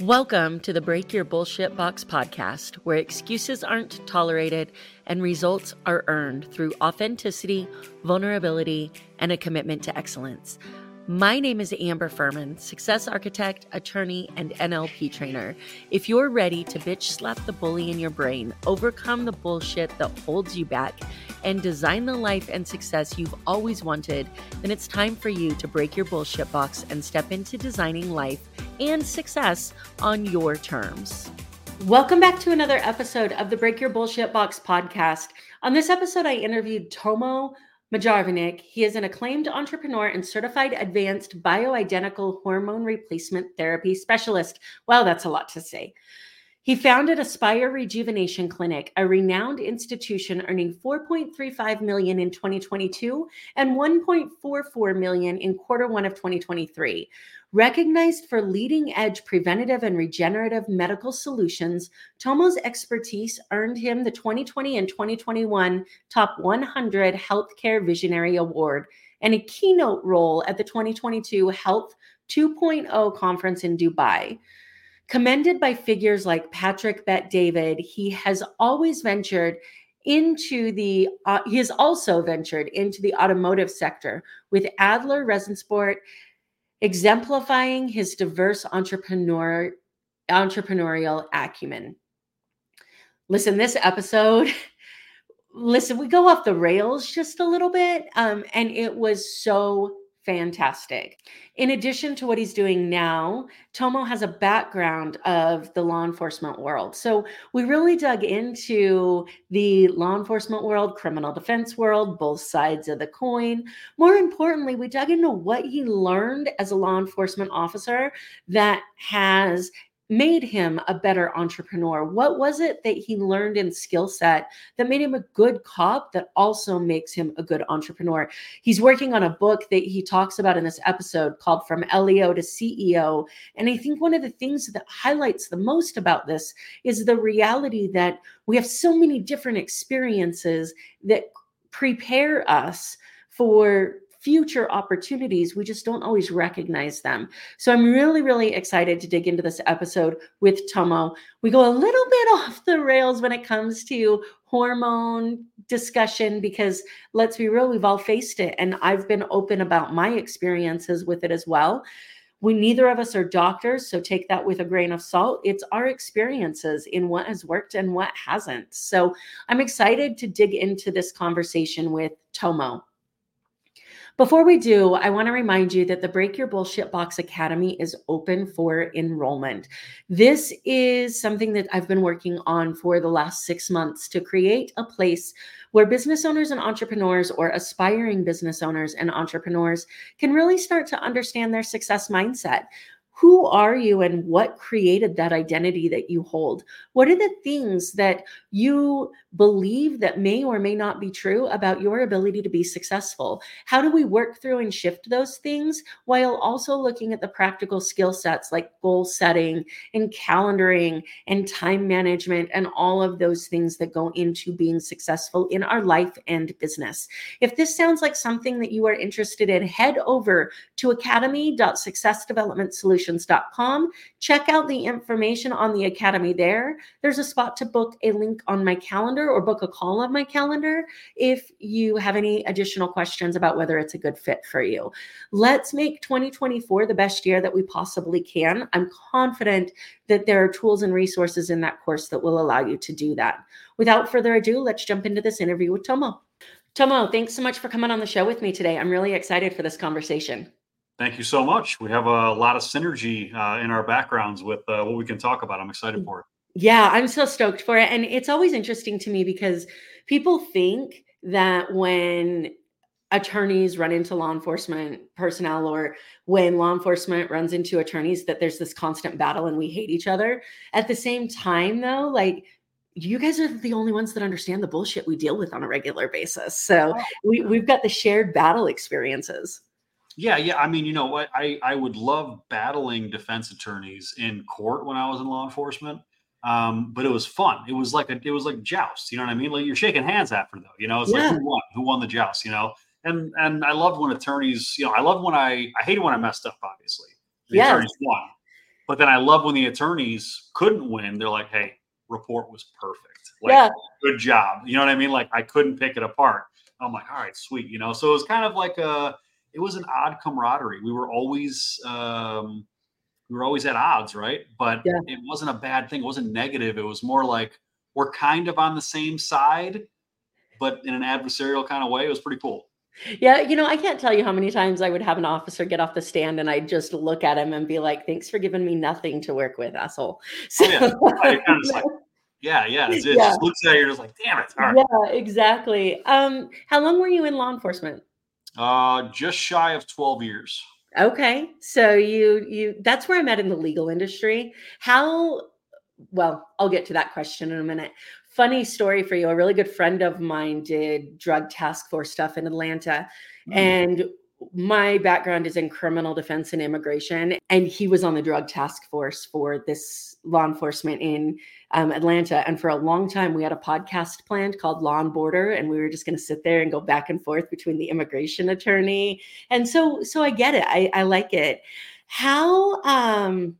Welcome to the Break Your Bullshit Box podcast, where excuses aren't tolerated and results are earned through authenticity, vulnerability, and a commitment to excellence. My name is Amber Fuhriman, success architect, attorney, and NLP trainer. If you're ready to bitch slap the bully in your brain, overcome the bullshit that holds you back, and design the life and success you've always wanted, then it's time for you to break your bullshit box and step into designing life and success on your terms. Welcome back to another episode of the Break Your Bullshit Box podcast. On this episode, I interviewed Tomo Marjanovic. He is an acclaimed entrepreneur and certified advanced bioidentical hormone replacement therapy specialist. Wow, that's a lot to say. He founded Aspire Rejuvenation Clinic, a renowned institution earning 4.35 million in 2022 and 1.44 million in quarter 1 of 2023. Recognized for leading edge preventative and regenerative medical solutions, Tomo's expertise earned him the 2020 and 2021 Top 100 Healthcare Visionary Award and a keynote role at the 2022 Health 2.0 conference in Dubai. Commended by figures like Patrick Bet David, he has always ventured into the uh, he has also ventured into the automotive sector with Adler Resinsport exemplifying his diverse entrepreneur entrepreneurial acumen. Listen, this episode, listen, we go off the rails just a little bit, um, and it was so fantastic. In addition to what he's doing now, Tomo has a background of the law enforcement world. So we really dug into the law enforcement world, criminal defense world, both sides of the coin. More importantly, we dug into what he learned as a law enforcement officer that has made him a better entrepreneur? What was it that he learned in skill set that made him a good cop that also makes him a good entrepreneur? He's working on a book that he talks about in this episode called From LEO to CEO. And I think one of the things that highlights the most about this is the reality that we have so many different experiences that prepare us for future opportunities. We just don't always recognize them. So I'm really, really excited to dig into this episode with Tomo. We go a little bit off the rails when it comes to hormone discussion because let's be real, we've all faced it. And I've been open about my experiences with it as well. We neither of us are doctors, so take that with a grain of salt. It's our experiences in what has worked and what hasn't. So I'm excited to dig into this conversation with Tomo. Before we do, I want to remind you that the Break Your Bullshit Box Academy is open for enrollment. This is something that I've been working on for the last six months to create a place where business owners and entrepreneurs, or aspiring business owners and entrepreneurs, can really start to understand their success mindset who are you and what created that identity that you hold? What are the things that you believe that may or may not be true about your ability to be successful? How do we work through and shift those things while also looking at the practical skill sets like goal setting and calendaring and time management and all of those things that go into being successful in our life and business? If this sounds like something that you are interested in, head over to academy.successdevelopmentsolutions solutions.com. Check out the information on the Academy there. There's a spot to book a link on my calendar or book a call on my calendar if you have any additional questions about whether it's a good fit for you. Let's make 2024 the best year that we possibly can. I'm confident that there are tools and resources in that course that will allow you to do that. Without further ado, let's jump into this interview with Tomo. Tomo, thanks so much for coming on the show with me today. I'm really excited for this conversation. Thank you so much. We have a lot of synergy uh, in our backgrounds with uh, what we can talk about. I'm excited for it. Yeah, I'm so stoked for it. And it's always interesting to me because people think that when attorneys run into law enforcement personnel or when law enforcement runs into attorneys that there's this constant battle and we hate each other. At the same time though, like you guys are the only ones that understand the bullshit we deal with on a regular basis. So oh, we, we've got the shared battle experiences. Yeah, yeah. I mean, you know what? I, I would love battling defense attorneys in court when I was in law enforcement. Um, but it was fun. It was like a it was like joust, you know what I mean? Like you're shaking hands after though, you know, it's yeah. like who won, who won the joust, you know? And and I loved when attorneys, you know, I loved when I I hated when I messed up, obviously. The yeah. attorneys won. But then I love when the attorneys couldn't win. They're like, "Hey, report was perfect. Like, Yeah. good job." You know what I mean? Like I couldn't pick it apart. I'm like, "All right, sweet." You know, so it was kind of like a. It was an odd camaraderie. We were always. um we were always at odds, right? But Yeah. it wasn't a bad thing. It wasn't negative. It was more like we're kind of on the same side, but in an adversarial kind of way. It was pretty cool. Yeah, you know, I can't tell you how many times I would have an officer get off the stand and I'd just look at him and be like, thanks for giving me nothing to work with, asshole. So, Oh, yeah. I kind of like, yeah, yeah. It, Yeah. just looks at you, you're just like, damn it. Right. yeah, exactly. Um, how long were you in law enforcement? Uh, just shy of 12 years. Okay. So you you that's where I met in the legal industry. How well, I'll get to that question in a minute. Funny story for you. A really good friend of mine did drug task force stuff in Atlanta. Mm. And my background is in criminal defense and immigration. And he was on the drug task force for this law enforcement in um, Atlanta. And for a long time, we had a podcast planned called Law and Border. And we were just going to sit there and go back and forth between the immigration attorney. And so, so I get it. I, I like it. How um,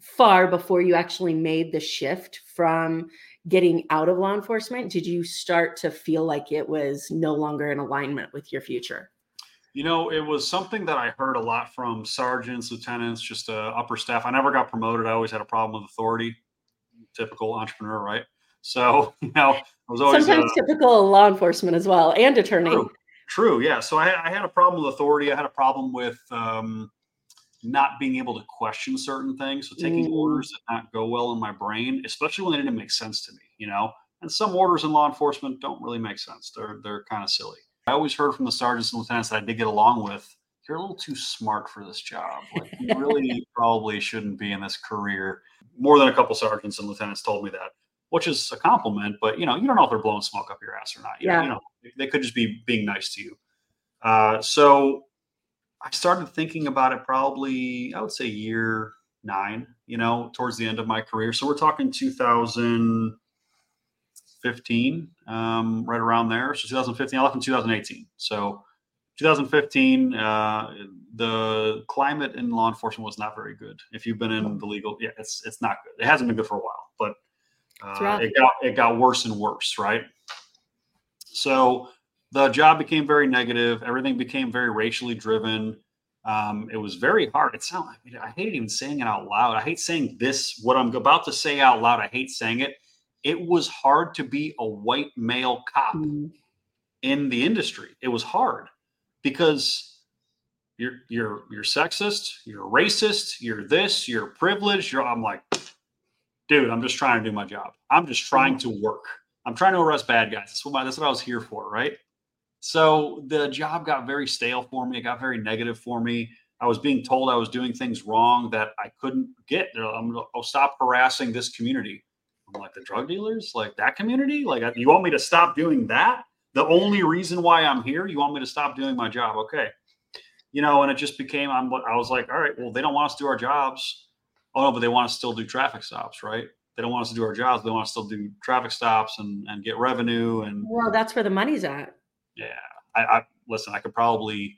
far before you actually made the shift from getting out of law enforcement did you start to feel like it was no longer in alignment with your future? You know, it was something that I heard a lot from sergeants, lieutenants, just uh, upper staff. I never got promoted. I always had a problem with authority. Typical entrepreneur, right? So, you know, I was always Sometimes uh, typical law enforcement as well and attorney. True. True. Yeah. So I, I had a problem with authority. I had a problem with um, not being able to question certain things. So taking Mm. orders did not go well in my brain, especially when they didn't make sense to me. You know, and some orders in law enforcement don't really make sense. They're they're kind of silly. I always heard from the sergeants and lieutenants that I did get along with. You're a little too smart for this job. Like you really probably shouldn't be in this career. More than a couple sergeants and lieutenants told me that, which is a compliment. But you know, you don't know if they're blowing smoke up your ass or not. You, know, Yeah. you know, they could just be being nice to you. Uh, so I started thinking about it probably, I would say, year nine. You know, towards the end of my career. So we're talking 2015, um, right around there. So 2015, I left in 2018. So 2015, uh, the climate in law enforcement was not very good. If you've been in the legal, yeah, it's it's not good. It hasn't been good for a while, but uh, it got it got worse and worse, right? So the job became very negative. Everything became very racially driven. Um, it was very hard. It sounds. I, mean, I hate even saying it out loud. I hate saying this. What I'm about to say out loud. I hate saying it. It was hard to be a white male cop Mm, in the industry. It was hard because you're you're you're sexist, you're racist, you're this, you're privileged. You're I'm like, dude, I'm just trying to do my job. I'm just trying to work. I'm trying to arrest bad guys. That's what my, that's what I was here for, right? So the job got very stale for me. It got very negative for me. I was being told I was doing things wrong that I couldn't get. They're I'm gonna oh, stop harassing this community. I'm like the drug dealers, like that community. Like you want me to stop doing that? The only reason why I'm here, you want me to stop doing my job? Okay, you know. And it just became. I'm. I was like, all right, well, they don't want us to do our jobs. Oh no, but they want us to still do traffic stops, right? They don't want us to do our jobs. They want us to still do traffic stops and and get revenue and Well, that's where the money's at. yeah, I, I listen. I could probably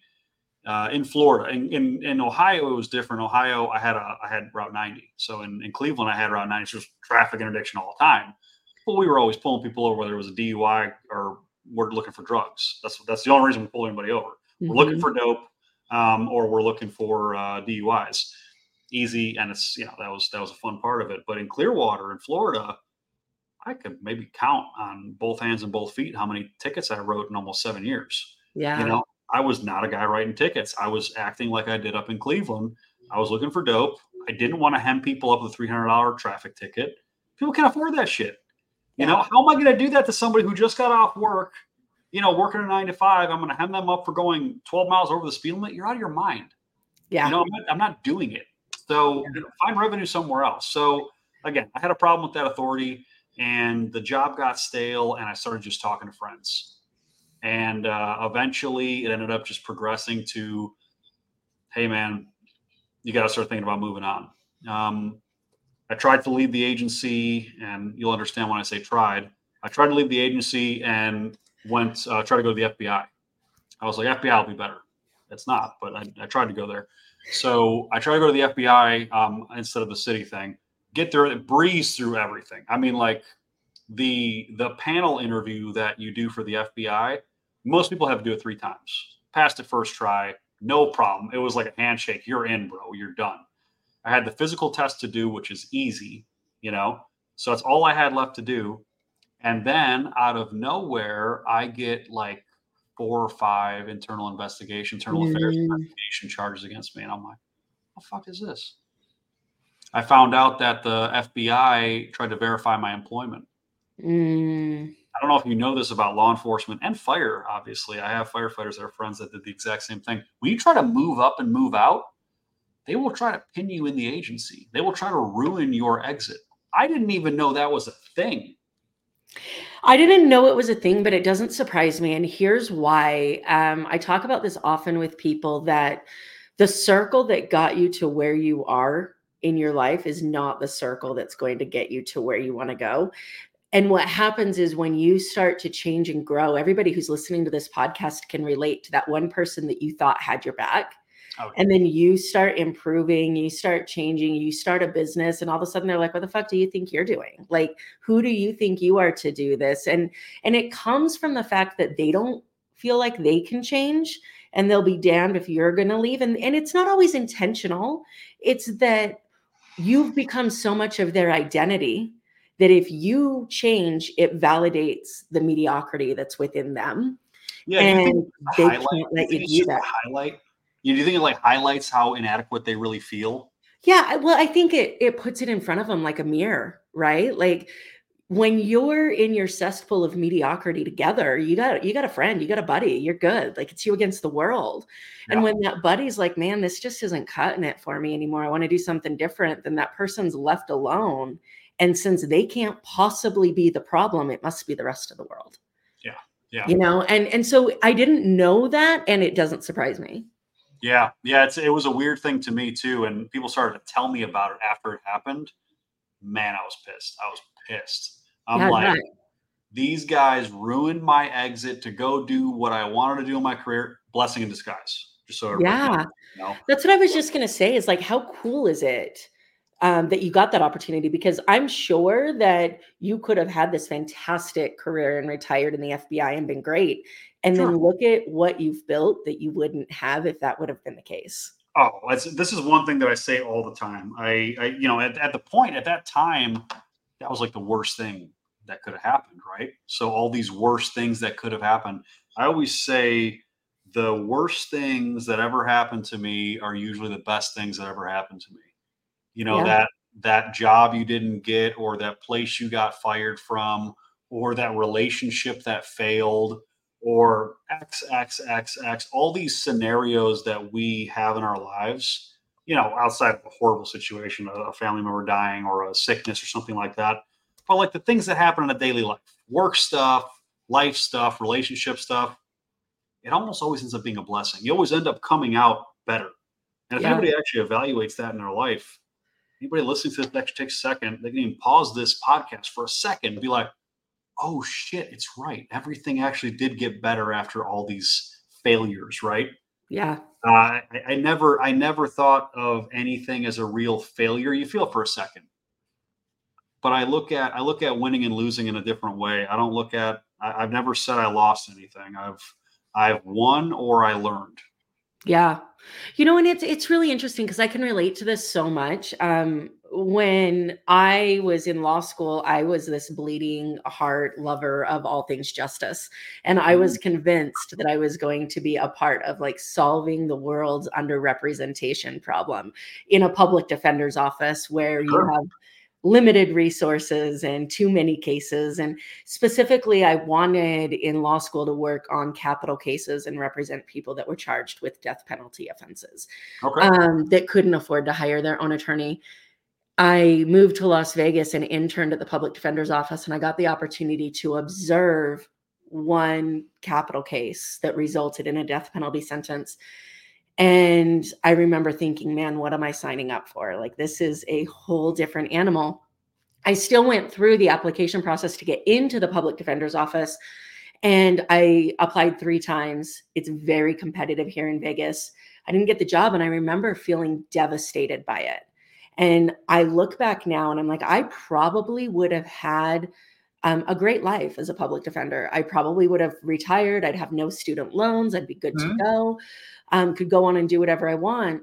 uh, in Florida, in, in in Ohio, it was different. Ohio, I had a I had Route 90. So in, in Cleveland, I had Route 90. So it was traffic interdiction all the time. But we were always pulling people over, whether it was a DUI or we're looking for drugs. That's that's the only reason we pull anybody over. We're looking Mhm. for dope, um, or we're looking for uh, DUIs. Easy, and it's you know that was that was a fun part of it. But in Clearwater, in Florida, I could maybe count on both hands and both feet how many tickets I wrote in almost seven years. Yeah. You know, I was not a guy writing tickets. I was acting like I did up in Cleveland. I was looking for dope. I didn't want to hem people up with a three hundred dollar traffic ticket. People can afford that shit. You know, how am I going to do that to somebody who just got off work? You know, working a nine to five. I'm going to hem them up for going 12 miles over the speed limit. You're out of your mind. yeah. You know, I'm not, I'm not doing it. So know, find revenue somewhere else. So again, I had a problem with that authority, and the job got stale, and I started just talking to friends, and uh, eventually it ended up just progressing to, hey man, you got to start thinking about moving on. Um, I tried to leave the agency, and you'll understand when I say tried. I tried to leave the agency and went uh, try to go to the FBI. I was like, FBI will be better. It's not, but I, I tried to go there. So I tried to go to the FBI um, instead of the city thing. Get there, breeze through everything. I mean, like the the panel interview that you do for the FBI, most people have to do it three times. Passed it first try, no problem. It was like a handshake. You're in, bro. You're done. I had the physical test to do, which is easy, you know. So that's all I had left to do. And then out of nowhere, I get like four or five internal investigation, internal mm. affairs investigation charges against me. And I'm like, what the fuck is this? I found out that the FBI tried to verify my employment. Mm. I don't know if you know this about law enforcement and fire, obviously. I have firefighters that are friends that did the exact same thing. When you try to move up and move out, they will try to pin you in the agency. They will try to ruin your exit. I didn't even know that was a thing. I didn't know it was a thing, but it doesn't surprise me. And here's why. Um, I talk about this often with people that the circle that got you to where you are in your life is not the circle that's going to get you to where you want to go. And what happens is when you start to change and grow, everybody who's listening to this podcast can relate to that one person that you thought had your back Okay. And then you start improving, you start changing, you start a business, and all of a sudden they're like, "What the fuck do you think you're doing? Like, who do you think you are to do this?" And and it comes from the fact that they don't feel like they can change, and they'll be damned if you're going to leave. And and it's not always intentional. It's that you've become so much of their identity that if you change, it validates the mediocrity that's within them. Yeah, and they can't let you do that. Highlight you, do you think it like highlights how inadequate they really feel? Yeah, well, I think it it puts it in front of them like a mirror, right? Like when you're in your cesspool of mediocrity together, you got you got a friend, you got a buddy, you're good. Like it's you against the world. Yeah. And when that buddy's like, "Man, this just isn't cutting it for me anymore. I want to do something different." Then that person's left alone. And since they can't possibly be the problem, it must be the rest of the world. Yeah. Yeah. You know, and and so I didn't know that and it doesn't surprise me. Yeah, yeah, it's it was a weird thing to me too, and people started to tell me about it after it happened. Man, I was pissed. I was pissed. I'm yeah, like, these guys ruined my exit to go do what I wanted to do in my career. Blessing in disguise. Just so yeah, knows, you know? that's what I was just gonna say. Is like, how cool is it? Um, that you got that opportunity because I'm sure that you could have had this fantastic career and retired in the FBI and been great and sure. then look at what you've built that you wouldn't have if that would have been the case. Oh this is one thing that i say all the time. I, I you know at, at the point at that time that was like the worst thing that could have happened right? So all these worst things that could have happened. I always say the worst things that ever happened to me are usually the best things that ever happened to me you know yeah. that that job you didn't get or that place you got fired from or that relationship that failed or X, X, X, X, all these scenarios that we have in our lives, you know, outside of a horrible situation, a family member dying or a sickness or something like that. But like the things that happen in a daily life, work stuff, life stuff, relationship stuff, it almost always ends up being a blessing. You always end up coming out better. And if yeah. anybody actually evaluates that in their life, anybody listening to this next takes a second, they can even pause this podcast for a second and be like, oh shit, it's right. Everything actually did get better after all these failures, right? Yeah. Uh, I, I never, I never thought of anything as a real failure. You feel for a second, but I look at, I look at winning and losing in a different way. I don't look at, I, I've never said I lost anything. I've, I've won or I learned. Yeah. You know, and it's it's really interesting because I can relate to this so much. Um, when I was in law school, I was this bleeding heart lover of all things justice. And I was mm. convinced that I was going to be a part of like solving the world's underrepresentation problem in a public defender's office where you have limited resources and too many cases. And specifically, I wanted in law school to work on capital cases and represent people that were charged with death penalty offenses okay. um, that couldn't afford to hire their own attorney. I moved to Las Vegas and interned at the public defender's office, and I got the opportunity to observe one capital case that resulted in a death penalty sentence. And I remember thinking, man, what am I signing up for? Like, this is a whole different animal. I still went through the application process to get into the public defender's office, and I applied three times. It's very competitive here in Vegas. I didn't get the job. And I remember feeling devastated by it. And I look back now and I'm like, I probably would have had um, a great life as a public defender. I probably would have retired. I'd have no student loans. I'd be good mm-hmm. to go. Um, could go on and do whatever I want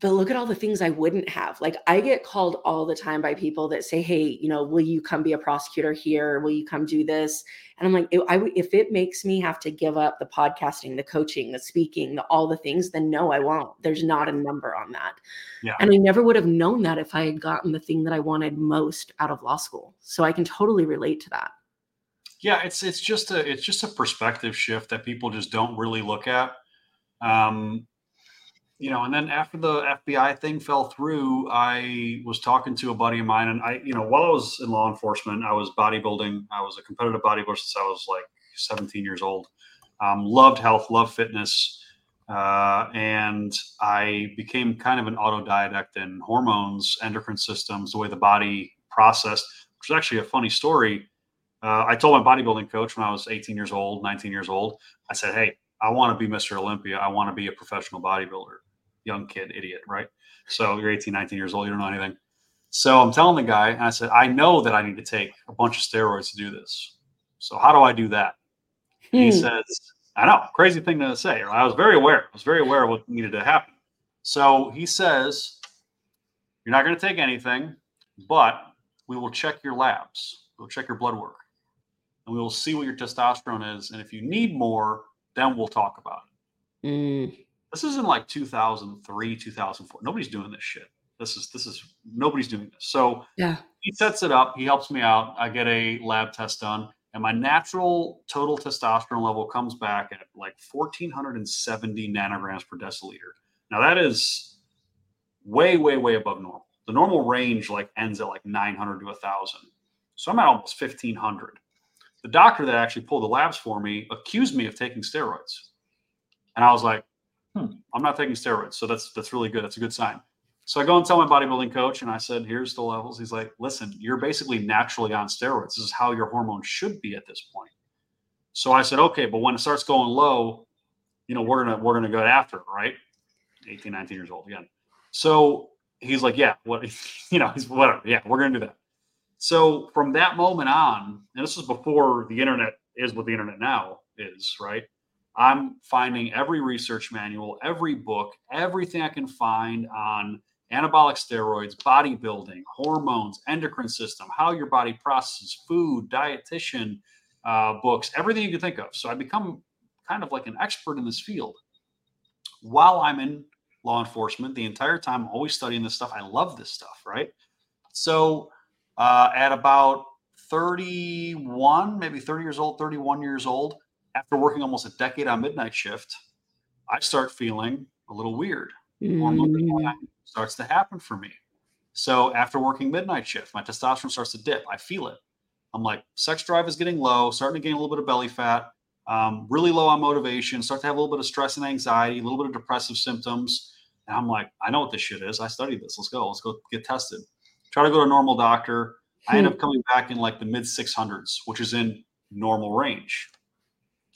but look at all the things I wouldn't have. Like I get called all the time by people that say, "Hey, you know, will you come be a prosecutor here? Will you come do this?" And I'm like, if it makes me have to give up the podcasting, the coaching, the speaking, the, all the things, then no, I won't. There's not a number on that. Yeah. And I never would have known that if I had gotten the thing that I wanted most out of law school. So I can totally relate to that. Yeah, it's it's just a it's just a perspective shift that people just don't really look at. Um, you know, and then after the FBI thing fell through, I was talking to a buddy of mine, and I, you know, while I was in law enforcement, I was bodybuilding. I was a competitive bodybuilder since I was like 17 years old. Um, loved health, loved fitness, uh, and I became kind of an autodidact in hormones, endocrine systems, the way the body processed. Which is actually a funny story. Uh, I told my bodybuilding coach when I was 18 years old, 19 years old, I said, "Hey, I want to be Mr. Olympia. I want to be a professional bodybuilder." Young kid, idiot, right? So you're 18, 19 years old, you don't know anything. So I'm telling the guy, and I said, I know that I need to take a bunch of steroids to do this. So how do I do that? Hmm. He says, I know, crazy thing to say. I was very aware. I was very aware of what needed to happen. So he says, You're not going to take anything, but we will check your labs. We'll check your blood work. And we will see what your testosterone is. And if you need more, then we'll talk about it. Mm. This is in like 2003, 2004. Nobody's doing this shit. This is this is nobody's doing this. So yeah, he sets it up. He helps me out. I get a lab test done, and my natural total testosterone level comes back at like 1470 nanograms per deciliter. Now that is way, way, way above normal. The normal range like ends at like 900 to 1000. So I'm at almost 1500. The doctor that actually pulled the labs for me accused me of taking steroids. And I was like, hmm, I'm not taking steroids. So that's that's really good. That's a good sign. So I go and tell my bodybuilding coach, and I said, "Here's the levels." He's like, "Listen, you're basically naturally on steroids. This is how your hormone should be at this point." So I said, "Okay, but when it starts going low, you know, we're gonna we're gonna go after it, right?" 18, 19 years old again. So he's like, "Yeah, what? You know, he's whatever. Yeah, we're gonna do that." So from that moment on, and this is before the internet is what the internet now is, right? I'm finding every research manual, every book, everything I can find on anabolic steroids, bodybuilding, hormones, endocrine system, how your body processes food, dietitian uh, books, everything you can think of. So I become kind of like an expert in this field. While I'm in law enforcement, the entire time, I'm always studying this stuff. I love this stuff, right? So uh, at about 31, maybe 30 years old, 31 years old, after working almost a decade on midnight shift, I start feeling a little weird. Mm. starts to happen for me. So after working midnight shift, my testosterone starts to dip. I feel it. I'm like, sex drive is getting low, starting to gain a little bit of belly fat, um, really low on motivation, start to have a little bit of stress and anxiety, a little bit of depressive symptoms. And I'm like, I know what this shit is. I studied this. Let's go. Let's go get tested. Try to go to a normal doctor. I end hmm. up coming back in like the mid 600s, which is in normal range.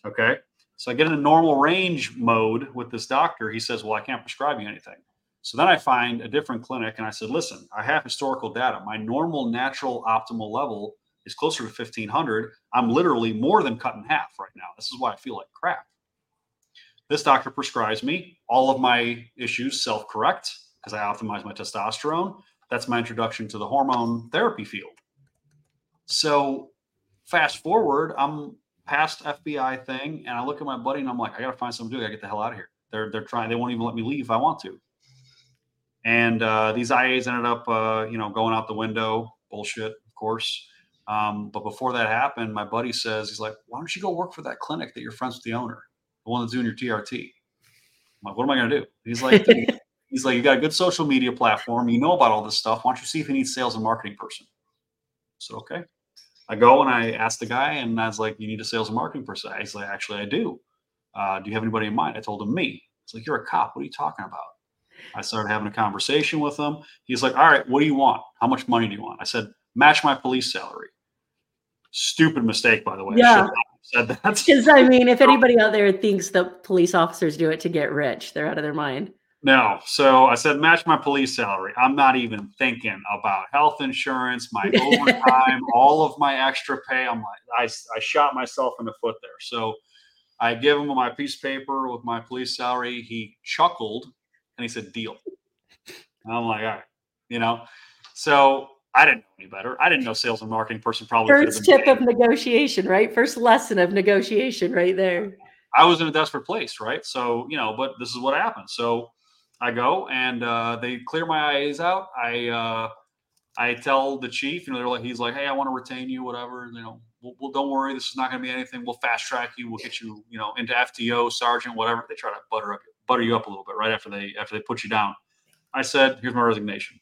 Okay. So I get in a normal range mode with this doctor. He says, Well, I can't prescribe you anything. So then I find a different clinic and I said, Listen, I have historical data. My normal, natural, optimal level is closer to 1500. I'm literally more than cut in half right now. This is why I feel like crap. This doctor prescribes me all of my issues self correct because I optimize my testosterone. That's my introduction to the hormone therapy field. So fast forward, I'm past FBI thing, and I look at my buddy and I'm like, I gotta find something to do. I gotta get the hell out of here. They're they're trying. They won't even let me leave if I want to. And uh, these IAs ended up, uh, you know, going out the window. Bullshit, of course. Um, but before that happened, my buddy says he's like, "Why don't you go work for that clinic that you're friends with the owner, the one that's doing your TRT?" I'm like, "What am I gonna do?" He's like, "He's like, you got a good social media platform. You know about all this stuff. Why don't you see if he needs sales and marketing person?" So okay. I go and I ask the guy, and I was like, "You need a sales and marketing person." He's like, "Actually, I do. Uh, do you have anybody in mind?" I told him me. It's like, "You're a cop. What are you talking about?" I started having a conversation with him. He's like, "All right, what do you want? How much money do you want?" I said, "Match my police salary." Stupid mistake, by the way. Yeah. said that. Because I mean, if anybody out there thinks that police officers do it to get rich, they're out of their mind. No. So I said, match my police salary. I'm not even thinking about health insurance, my overtime, all of my extra pay. I'm like, I, I shot myself in the foot there. So I give him my piece of paper with my police salary. He chuckled and he said, deal. And I'm like, all right, you know. So I didn't know any better. I didn't know sales and marketing person probably first tip paid. of negotiation, right? First lesson of negotiation, right there. I was in a desperate place, right? So you know, but this is what happened. So I go and uh, they clear my IAs out. I uh, I tell the chief, you know, they're like, he's like, hey, I want to retain you, whatever. You know, well, well don't worry, this is not going to be anything. We'll fast track you. We'll get you, you know, into FTO, sergeant, whatever. They try to butter up, butter you up a little bit right after they after they put you down. I said, here's my resignation.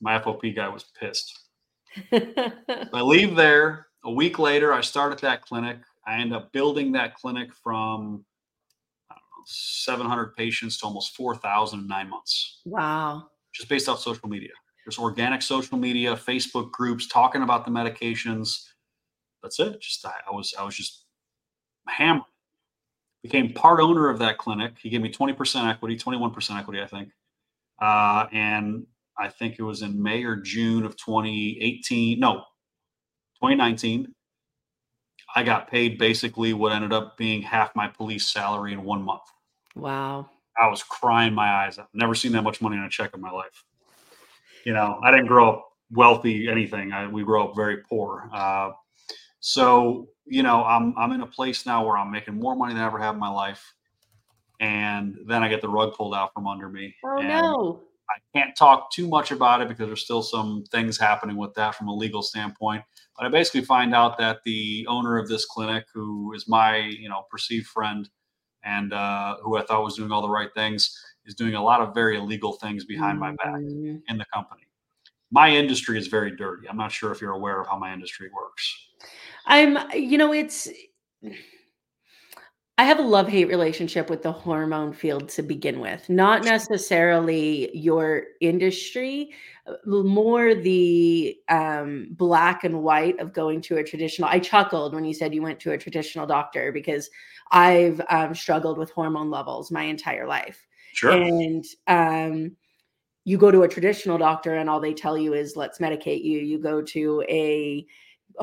My FOP guy was pissed. I leave there. A week later, I start at that clinic. I end up building that clinic from 700 patients to almost 4,000 in nine months. Wow. Just based off social media. There's organic social media, Facebook groups talking about the medications. That's it. Just I, I was I was just hammered. Became part owner of that clinic. He gave me 20% equity, 21% equity, I think. Uh, and I think it was in May or June of 2018. No, 2019. I got paid basically what ended up being half my police salary in one month. Wow. I was crying my eyes out. Never seen that much money in a check in my life. You know, I didn't grow up wealthy, anything. I, we grew up very poor. Uh, so, you know, I'm, I'm in a place now where I'm making more money than I ever have in my life. And then I get the rug pulled out from under me. Oh, and no. I can't talk too much about it because there's still some things happening with that from a legal standpoint. But I basically find out that the owner of this clinic, who is my you know perceived friend, and uh, who I thought was doing all the right things, is doing a lot of very illegal things behind my back Mm. in the company. My industry is very dirty. I'm not sure if you're aware of how my industry works. I'm, you know, it's, I have a love hate relationship with the hormone field to begin with, not necessarily your industry, uh, more the um, black and white of going to a traditional. I chuckled when you said you went to a traditional doctor because I've um, struggled with hormone levels my entire life. Sure. And um, you go to a traditional doctor and all they tell you is let's medicate you. You go to a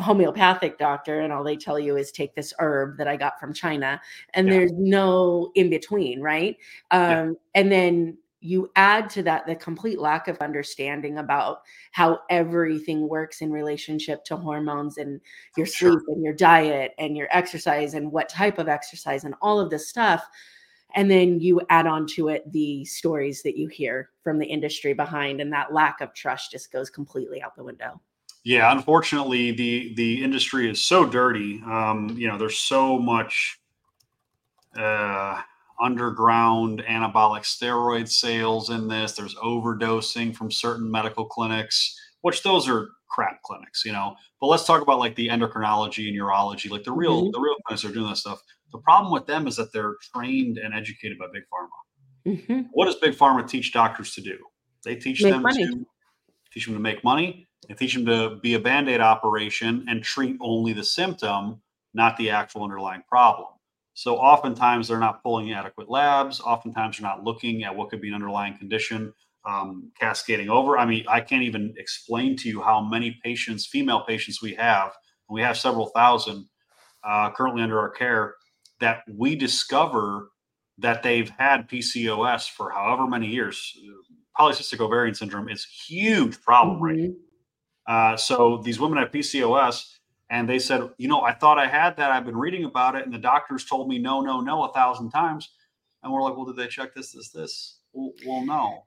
homeopathic doctor and all they tell you is take this herb that I got from China and Yeah. there's no in between, right? Um Yeah. and then you add to that the complete lack of understanding about how everything works in relationship to hormones and your Sure. sleep and your diet and your exercise and what type of exercise and all of this stuff and then you add on to it the stories that you hear from the industry behind and that lack of trust just goes completely out the window Yeah, unfortunately, the the industry is so dirty. Um, you know, there's so much uh, underground anabolic steroid sales in this. There's overdosing from certain medical clinics, which those are crap clinics, you know. But let's talk about like the endocrinology and urology, like the real Mhm. the real clinics are doing that stuff. The problem with them is that they're trained and educated by big pharma. Mhm. What does big pharma teach doctors to do? They teach Make them money. to teach them to make money. They teach them to be a band-aid operation and treat only the symptom, not the actual underlying problem. So oftentimes they're not pulling adequate labs. Oftentimes they're not looking at what could be an underlying condition um, cascading over. I mean, I can't even explain to you how many patients, female patients, we have. And we have several thousand uh, currently under our care that we discover that they've had PCOS for however many years. Polycystic ovarian syndrome is a huge problem right Mhm. Uh, so these women have PCOS, and they said, you know, I thought I had that. I've been reading about it, and the doctors told me no, no, no, a thousand times. And we're like, well, did they check this, this, this? Well, well no.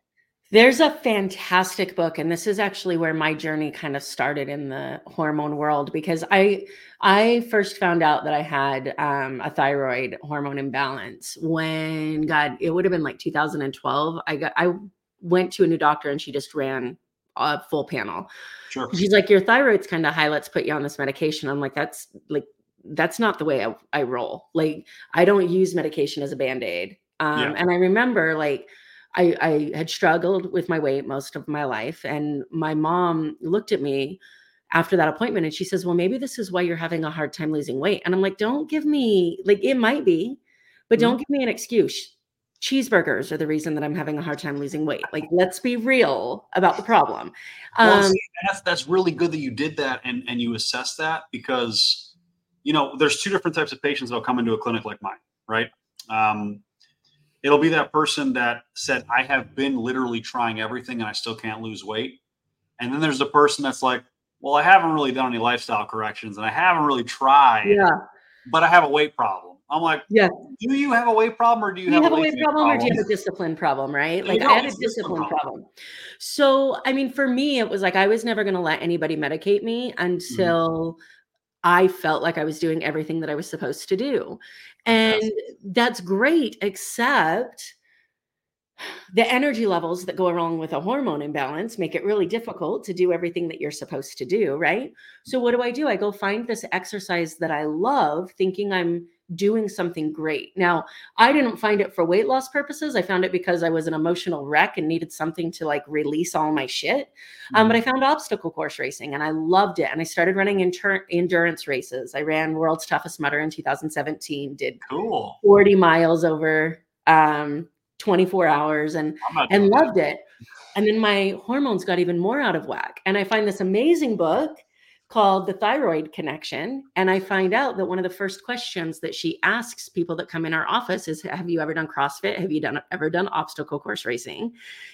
There's a fantastic book, and this is actually where my journey kind of started in the hormone world because I I first found out that I had um, a thyroid hormone imbalance when God it would have been like 2012. I got I went to a new doctor and she just ran a full panel. Sure. She's like, Your thyroid's kind of high. Let's put you on this medication. I'm like, That's like that's not the way I, I roll. Like I don't use medication as a band-aid. Um, Yeah. and I remember like I, I had struggled with my weight most of my life, and my mom looked at me after that appointment and she says, Well, maybe this is why you're having a hard time losing weight. And I'm like, Don't give me, like, it might be, but don't mm-hmm. give me an excuse. Cheeseburgers are the reason that I'm having a hard time losing weight. Like, let's be real about the problem. Well, um, see, that's that's really good that you did that and and you assess that because you know there's two different types of patients that'll come into a clinic like mine, right? Um, it'll be that person that said, I have been literally trying everything and I still can't lose weight. And then there's the person that's like, well, I haven't really done any lifestyle corrections and I haven't really tried. Yeah. But I have a weight problem. I'm like, yeah. Do you have a weight problem or do you, do you have, have, a weight problem, problem, or do you have a discipline problem? Right. Like I had a discipline problem. problem. So, I mean, for me, it was like I was never going to let anybody medicate me mm-hmm. until mm-hmm. I felt like I was doing everything that I was supposed to do. And that's great, except the energy levels that go along with a hormone imbalance make it really difficult to do everything that you're supposed to do, right? So, what do I do? I go find this exercise that I love, thinking I'm doing something great. Now, I didn't find it for weight loss purposes. I found it because I was an emotional wreck and needed something to like release all my shit. Um, but I mm-hmm. found obstacle course racing and I loved it. And I started running inter- endurance races. I ran World's Toughest Mudder in 2017, did cool 40 miles over um, 24 hours and and loved it. And then my hormones got even more out of whack. And I find this amazing book called The Thyroid Connection. And I find out that one of the first questions that she asks people that come in our office is Have you ever done CrossFit? Have you done ever done obstacle course racing?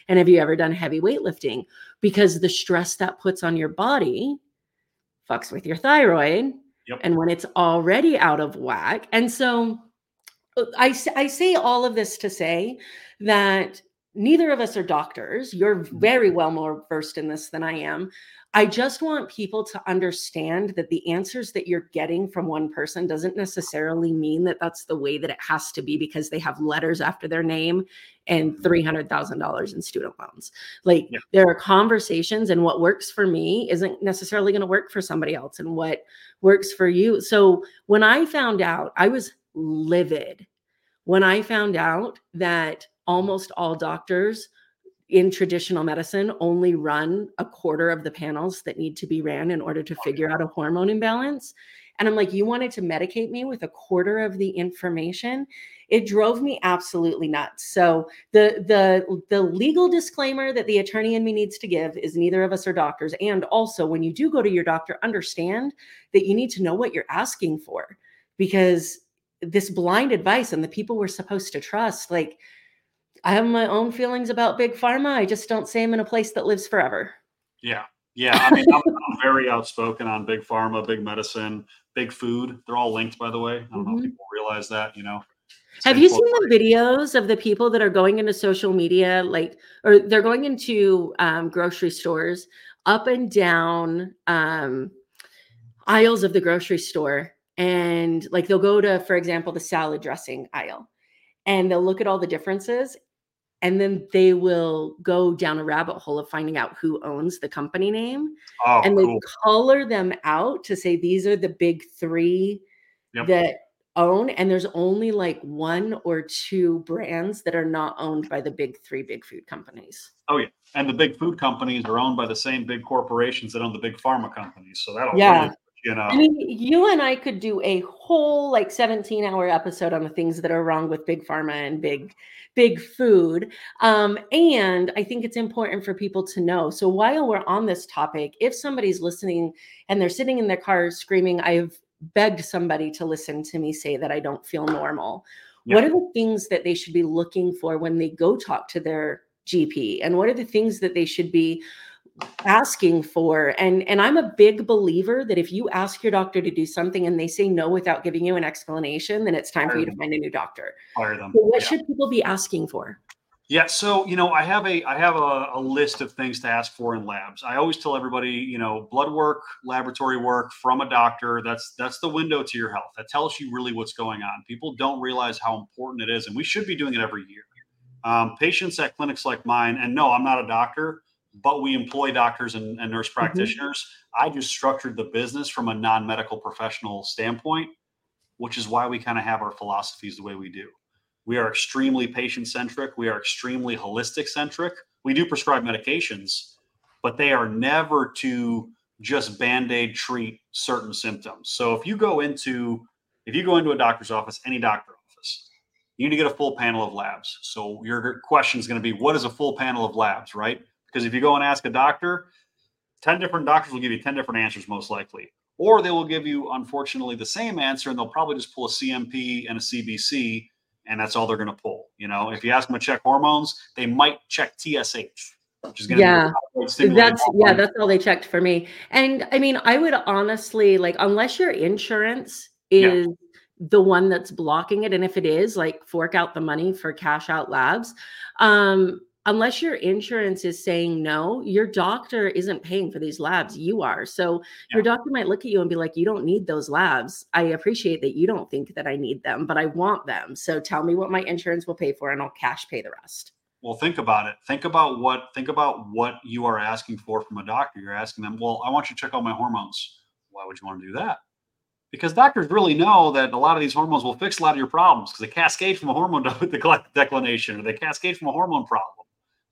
And have you ever done heavy weightlifting? Because the stress that puts on your body fucks with your thyroid. Yep. And when it's already out of whack. And so uh, I, I say all of this to say that neither of us are doctors. You're mm-hmm. very well more versed in this than I am. I just want people to understand that the answers that you're getting from one person doesn't necessarily mean that that's the way that it has to be because they have letters after their name and mm-hmm. $300,000 in student loans. Like yeah. there are conversations, and what works for me isn't necessarily going to work for somebody else, and what works for you. So when I found out, I was livid when I found out that almost all doctors in traditional medicine only run a quarter of the panels that need to be ran in order to figure out a hormone imbalance. And I'm like, you wanted to medicate me with a quarter of the information? It drove me absolutely nuts. So the the the legal disclaimer that the attorney in me needs to give is neither of us are doctors. And also when you do go to your doctor, understand that you need to know what you're asking for because this blind advice and the people we're supposed to trust, like I have my own feelings about big pharma. I just don't say them in a place that lives forever. Yeah. Yeah. I mean, I'm, I'm, very outspoken on big pharma, big medicine, big food. They're all linked, by the way. I don't mm-hmm. know if mm-hmm. people realize that, you know. Have you seen the videos of the people that are going into social media, like, or they're going into um, grocery stores up and down um, aisles of the grocery store? And like they'll go to, for example, the salad dressing aisle and they'll look at all the differences and then they will go down a rabbit hole of finding out who owns the company name oh, and they cool. color them out to say these are the big three yep. that own and there's only like one or two brands that are not owned by the big three big food companies oh yeah and the big food companies are owned by the same big corporations that own the big pharma companies so that'll yeah really you know? I mean you and i could do a whole like 17 hour episode on the things that are wrong with big pharma and big big food um, and i think it's important for people to know. So while we're on this topic if somebody's listening and they're sitting in their car screaming i've begged somebody to listen to me say that i don't feel normal yeah. what are the things that they should be looking for when they go talk to their gp and what are the things that they should be asking for and and i'm a big believer that if you ask your doctor to do something and they say no without giving you an explanation then it's time Fire for you them. to find a new doctor Fire them. So what yeah. should people be asking for yeah so you know i have a i have a, a, list of things to ask for in labs i always tell everybody you know blood work laboratory work from a doctor that's that's the window to your health that tells you really what's going on people don't realize how important it is and we should be doing it every year um, patients at clinics like mine and no i'm not a doctor but we employ doctors and, and nurse mm-hmm. practitioners. Mm-hmm. I just structured the business from a non medical professional standpoint, which is why we kind of have our philosophies the way we do. We are extremely patient centric, we are extremely holistic centric. We do prescribe medications, but they are never to just band-aid treat certain symptoms. So if you go into if you go into a doctor's office, any doctor office, you need to get a full panel of labs. So your question is going to be, what is a full panel of labs, right? Because if you go and ask a doctor, 10 different doctors will give you 10 different answers most likely. Or they will give you, unfortunately, the same answer and they'll probably just pull a CMP and a CBC and that's all they're going to pull. You know, if you ask them to check hormones, they might check TSH, which is going to yeah. that's yeah, that's all they checked for me. And I mean, I would honestly like, unless your insurance is yeah. the one that's blocking it, and if it is, like, fork out the money for cash out labs. Um, unless your insurance is saying no, your doctor isn't paying for these labs. You are. So yeah. your doctor might look at you and be like, you don't need those labs. I appreciate that you don't think that I need them, but I want them. So tell me what my insurance will pay for and I'll cash pay the rest. Well, think about it. Think about what think about what you are asking for from a doctor. You're asking them, "Well, I want you to check out my hormones." Why would you want to do that? Because doctors really know that a lot of these hormones will fix a lot of your problems because they cascade from a hormone declination or they cascade from a hormone problem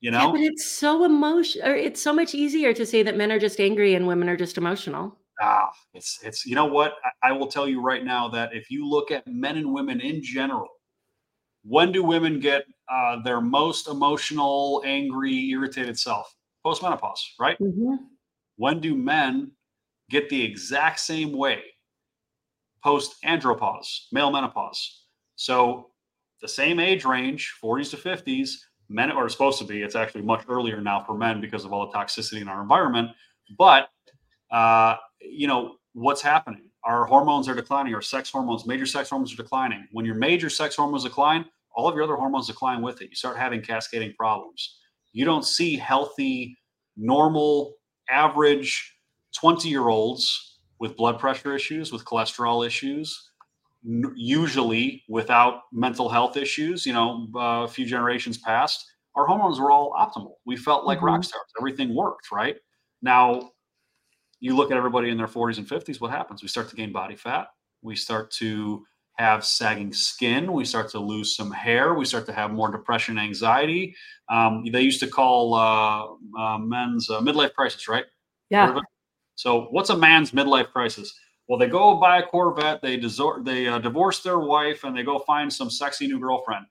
you know? yeah, but it's so emotional or it's so much easier to say that men are just angry and women are just emotional. Ah it's it's you know what? I, I will tell you right now that if you look at men and women in general when do women get uh, their most emotional angry irritated self? Postmenopause right? Mm-hmm. when do men get the exact same way? Post andropause male menopause. So the same age range 40s to 50s men are supposed to be. It's actually much earlier now for men because of all the toxicity in our environment. But uh, you know what's happening? Our hormones are declining. Our sex hormones, major sex hormones, are declining. When your major sex hormones decline, all of your other hormones decline with it. You start having cascading problems. You don't see healthy, normal, average 20 year olds with blood pressure issues, with cholesterol issues, usually without mental health issues, you know, uh, a few generations past, our hormones were all optimal. We felt like mm-hmm. rock stars. Everything worked, right? Now, you look at everybody in their 40s and 50s, what happens? We start to gain body fat. We start to have sagging skin. We start to lose some hair. We start to have more depression, anxiety. Um, they used to call uh, uh, men's uh, midlife crisis, right? Yeah. So, what's a man's midlife crisis? Well, they go buy a Corvette, they desor- they uh, divorce their wife, and they go find some sexy new girlfriend.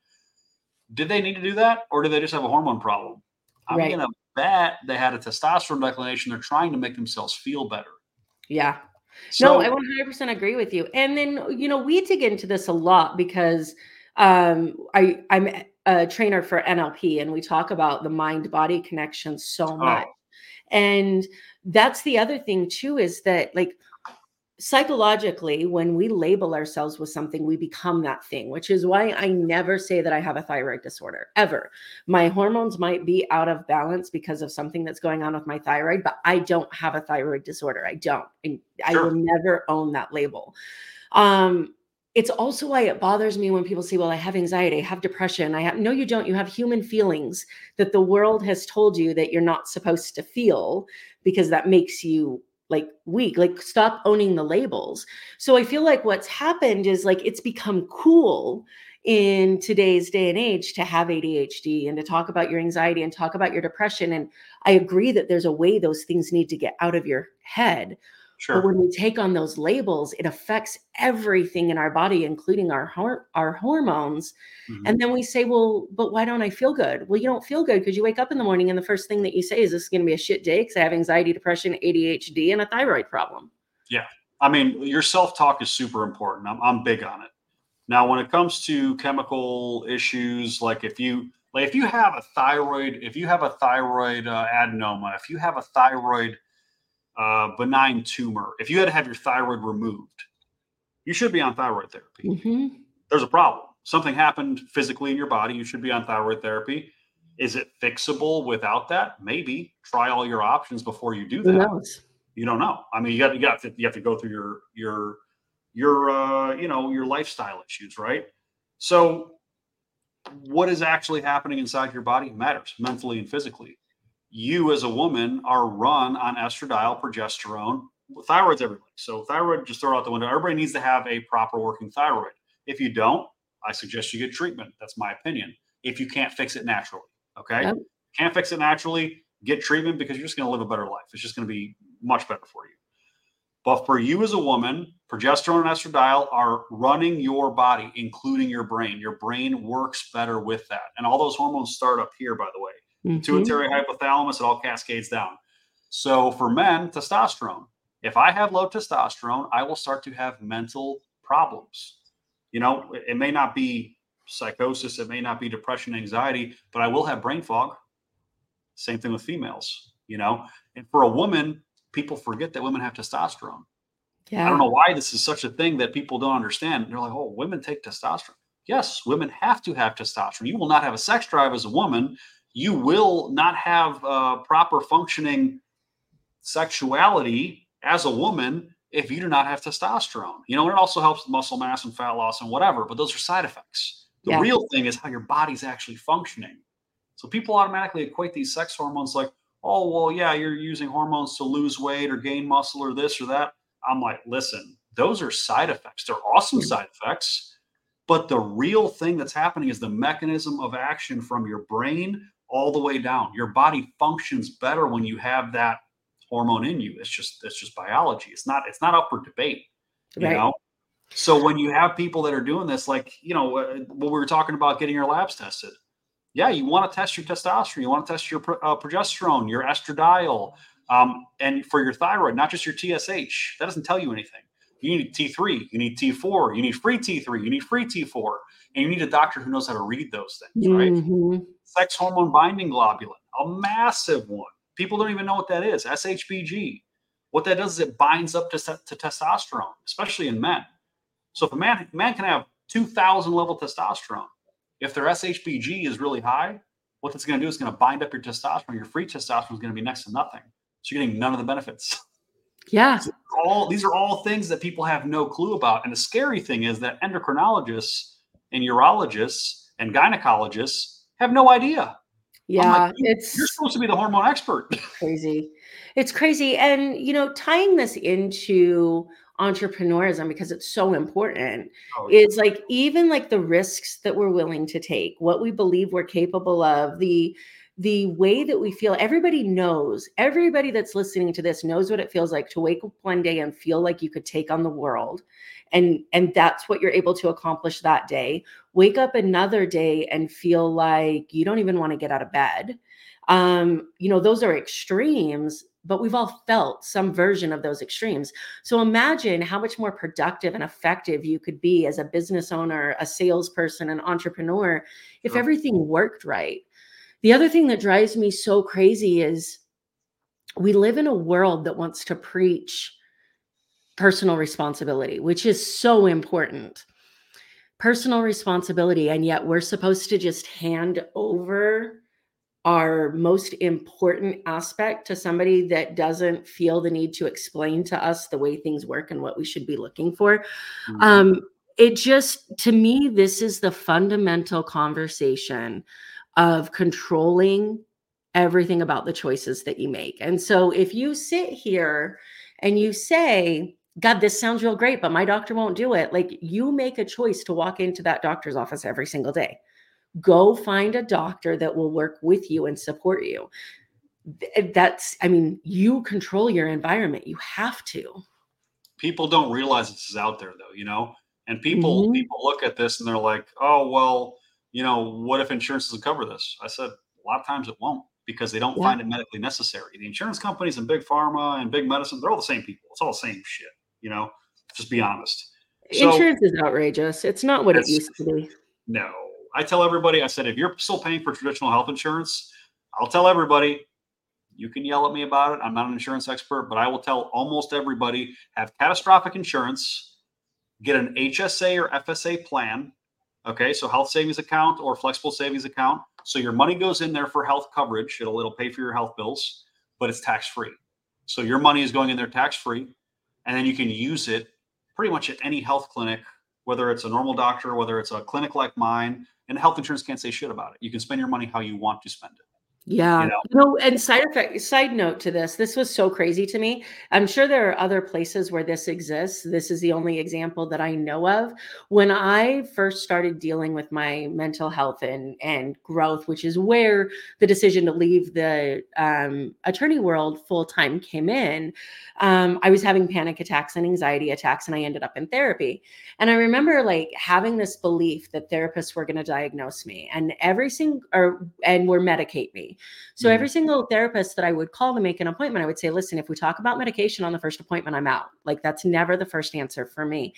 Did they need to do that, or did they just have a hormone problem? I'm right. gonna bet they had a testosterone declination. They're trying to make themselves feel better. Yeah. So, no, I 100% agree with you. And then you know we dig into this a lot because um, I I'm a trainer for NLP, and we talk about the mind body connection so oh. much. Oh. And that's the other thing too is that like psychologically, when we label ourselves with something, we become that thing, which is why I never say that I have a thyroid disorder ever. My hormones might be out of balance because of something that's going on with my thyroid, but I don't have a thyroid disorder. I don't. And I will never own that label. Um, it's also why it bothers me when people say, Well, I have anxiety, I have depression. I have no, you don't. You have human feelings that the world has told you that you're not supposed to feel because that makes you like weak like stop owning the labels. So i feel like what's happened is like it's become cool in today's day and age to have ADHD and to talk about your anxiety and talk about your depression. And I agree that there's a way those things need to get out of your head Sure. But when we take on those labels, it affects everything in our body, including our heart, our hormones. Mm-hmm. And then we say, "Well, but why don't I feel good?" Well, you don't feel good because you wake up in the morning and the first thing that you say is, "This is going to be a shit day because I have anxiety, depression, ADHD, and a thyroid problem." Yeah, I mean, your self talk is super important. I'm I'm big on it. Now, when it comes to chemical issues, like if you like if you have a thyroid, if you have a thyroid uh, adenoma, if you have a thyroid uh, benign tumor, if you had to have your thyroid removed, you should be on thyroid therapy. Mm-hmm. There's a problem. Something happened physically in your body. You should be on thyroid therapy. Is it fixable without that? Maybe. Try all your options before you do that. You don't know. I mean, you got you got to, you have to go through your your your uh, you know your lifestyle issues, right? So, what is actually happening inside your body matters mentally and physically you as a woman are run on estradiol, progesterone, thyroid's everything. So thyroid, just throw out the window. Everybody needs to have a proper working thyroid. If you don't, I suggest you get treatment. That's my opinion. If you can't fix it naturally, okay, yep. can't fix it naturally, get treatment because you're just going to live a better life. It's just going to be much better for you. But for you as a woman, progesterone and estradiol are running your body, including your brain. Your brain works better with that. And all those hormones start up here, by the way. Mm-hmm. Pituitary hypothalamus, it all cascades down. So for men, testosterone. If I have low testosterone, I will start to have mental problems. You know, it may not be psychosis, it may not be depression, anxiety, but I will have brain fog. Same thing with females, you know. And for a woman, people forget that women have testosterone. Yeah. I don't know why this is such a thing that people don't understand. They're like, oh, women take testosterone. Yes, women have to have testosterone. You will not have a sex drive as a woman. You will not have uh, proper functioning sexuality as a woman if you do not have testosterone. You know, it also helps with muscle mass and fat loss and whatever, but those are side effects. The yeah. real thing is how your body's actually functioning. So people automatically equate these sex hormones like, oh, well, yeah, you're using hormones to lose weight or gain muscle or this or that. I'm like, listen, those are side effects. They're awesome side effects. But the real thing that's happening is the mechanism of action from your brain all the way down. Your body functions better when you have that hormone in you. It's just it's just biology. It's not it's not up for debate. You right. know. So when you have people that are doing this, like you know uh, what we were talking about, getting your labs tested. Yeah, you want to test your testosterone. You want to test your uh, progesterone, your estradiol, um, and for your thyroid, not just your TSH. That doesn't tell you anything. You need T3, you need T4, you need free T3, you need free T4, and you need a doctor who knows how to read those things, mm-hmm. Sex hormone binding globulin, a massive one. People don't even know what that is. SHBG. What that does is it binds up to, to testosterone, especially in men. So if a man man can have 2,000 level testosterone, if their SHBG is really high, what that's going to do is going to bind up your testosterone. Your free testosterone is going to be next to nothing. So you're getting none of the benefits. Yeah. So all these are all things that people have no clue about. And the scary thing is that endocrinologists and urologists and gynecologists have no idea. Yeah, like, it's you're supposed to be the hormone expert. Crazy. It's crazy. And you know, tying this into entrepreneurism because it's so important oh, yeah. is like even like the risks that we're willing to take, what we believe we're capable of, the the way that we feel everybody knows everybody that's listening to this knows what it feels like to wake up one day and feel like you could take on the world and and that's what you're able to accomplish that day. Wake up another day and feel like you don't even want to get out of bed. Um you know those are extremes but we've all felt some version of those extremes. So imagine how much more productive and effective you could be as a business owner a salesperson an entrepreneur if everything worked right the other thing that drives me so crazy is we live in a world that wants to preach personal responsibility, which is so important. Personal responsibility. And yet we're supposed to just hand over our most important aspect to somebody that doesn't feel the need to explain to us the way things work and what we should be looking for. Mm-hmm. Um, it just, to me, this is the fundamental conversation of controlling everything about the choices that you make. And so if you sit here and you say, God, this sounds real great, but my doctor won't do it. Like you make a choice to walk into that doctor's office every single day. Go find a doctor that will work with you and support you. That's, I mean, you control your environment. You have to. People don't realize this is out there though, you know? And people mm-hmm. people look at this and they're like, oh well, you know, what if insurance doesn't cover this? I said, a lot of times it won't because they don't yeah. find it medically necessary. The insurance companies and big pharma and big medicine, they're all the same people. It's all the same shit, you know, just be honest. So, insurance is outrageous. It's not what it used to be. No. I tell everybody, I said, if you're still paying for traditional health insurance, I'll tell everybody, you can yell at me about it. I'm not an insurance expert, but I will tell almost everybody have catastrophic insurance, get an HSA or FSA plan Okay, so health savings account or flexible savings account. So your money goes in there for health coverage. It'll it'll pay for your health bills, but it's tax free. So your money is going in there tax free, and then you can use it pretty much at any health clinic, whether it's a normal doctor, whether it's a clinic like mine. And health insurance can't say shit about it. You can spend your money how you want to spend it. Yeah. You know? No, and side effect side note to this, this was so crazy to me. I'm sure there are other places where this exists. This is the only example that I know of. When I first started dealing with my mental health and and growth, which is where the decision to leave the um, attorney world full time came in, um, I was having panic attacks and anxiety attacks, and I ended up in therapy. And I remember like having this belief that therapists were going to diagnose me, and every single or and were medicate me so every single therapist that I would call to make an appointment, I would say, listen, if we talk about medication on the first appointment, I'm out. Like that's never the first answer for me.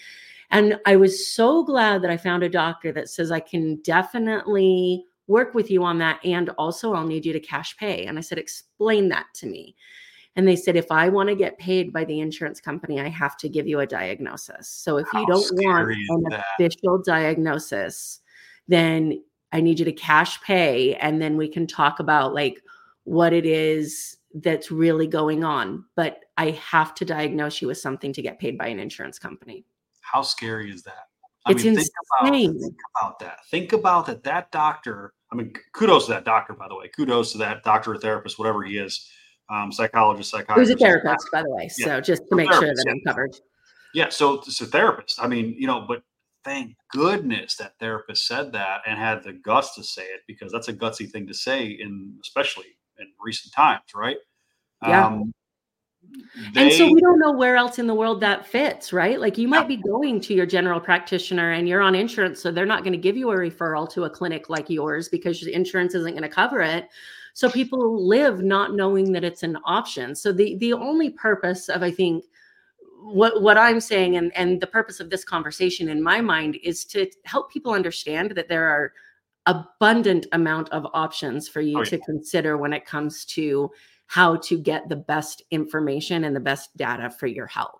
And I was so glad that I found a doctor that says I can definitely work with you on that. And also, I'll need you to cash pay. And I said, explain that to me. And they said, if I want to get paid by the insurance company, I have to give you a diagnosis. So if How you don't want an official diagnosis, then I need you to cash pay and then we can talk about like what it is that's really going on. But I have to diagnose you with something to get paid by an insurance company. How scary is that? I it's mean, insane. Think about, think about that. Think about that. That doctor. I mean, kudos to that doctor, by the way. Kudos to that doctor or therapist, whatever he is, um, psychologist, psychiatrist. Who's a therapist, by the way. Yeah. So just to make sure that yeah. I'm covered. Yeah. So it's a therapist. I mean, you know, but thank goodness that therapist said that and had the guts to say it because that's a gutsy thing to say in especially in recent times, right? Yeah. Um, they, and so we don't know where else in the world that fits, right? Like you might be going to your general practitioner and you're on insurance, so they're not going to give you a referral to a clinic like yours because your insurance isn't going to cover it. So people live not knowing that it's an option. So the the only purpose of I think what what I'm saying and and the purpose of this conversation in my mind is to help people understand that there are abundant amount of options for you oh, yeah. to consider when it comes to how to get the best information and the best data for your health.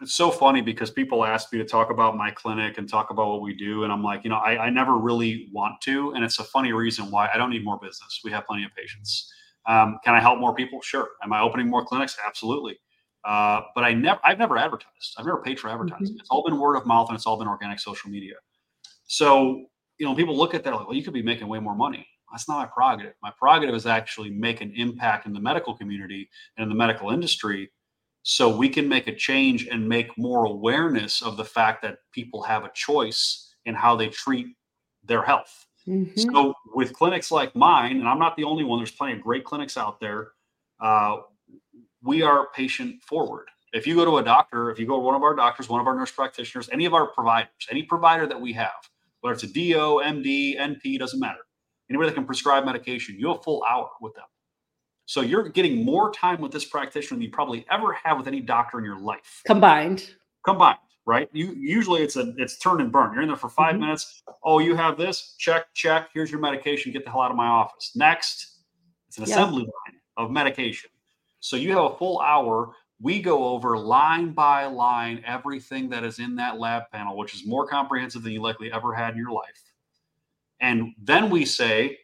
It's so funny because people ask me to talk about my clinic and talk about what we do. And I'm like, you know, I, I never really want to. And it's a funny reason why I don't need more business. We have plenty of patients. Um, can I help more people? Sure. Am I opening more clinics? Absolutely. Uh, but I never, I've never advertised. I've never paid for advertising. Mm-hmm. It's all been word of mouth and it's all been organic social media. So, you know, people look at that like, well, you could be making way more money. That's not my prerogative. My prerogative is actually make an impact in the medical community and in the medical industry so we can make a change and make more awareness of the fact that people have a choice in how they treat their health. Mm-hmm. So with clinics like mine, and I'm not the only one, there's plenty of great clinics out there. Uh, we are patient forward. If you go to a doctor, if you go to one of our doctors, one of our nurse practitioners, any of our providers, any provider that we have, whether it's a DO, MD, NP, doesn't matter. Anybody that can prescribe medication, you have a full hour with them. So you're getting more time with this practitioner than you probably ever have with any doctor in your life. Combined. Combined, right? You usually it's a it's turn and burn. You're in there for 5 mm-hmm. minutes. Oh, you have this. Check, check. Here's your medication. Get the hell out of my office. Next, it's an assembly line of medication. So you have a full hour. We go over line by line everything that is in that lab panel, which is more comprehensive than you likely ever had in your life. And then we say,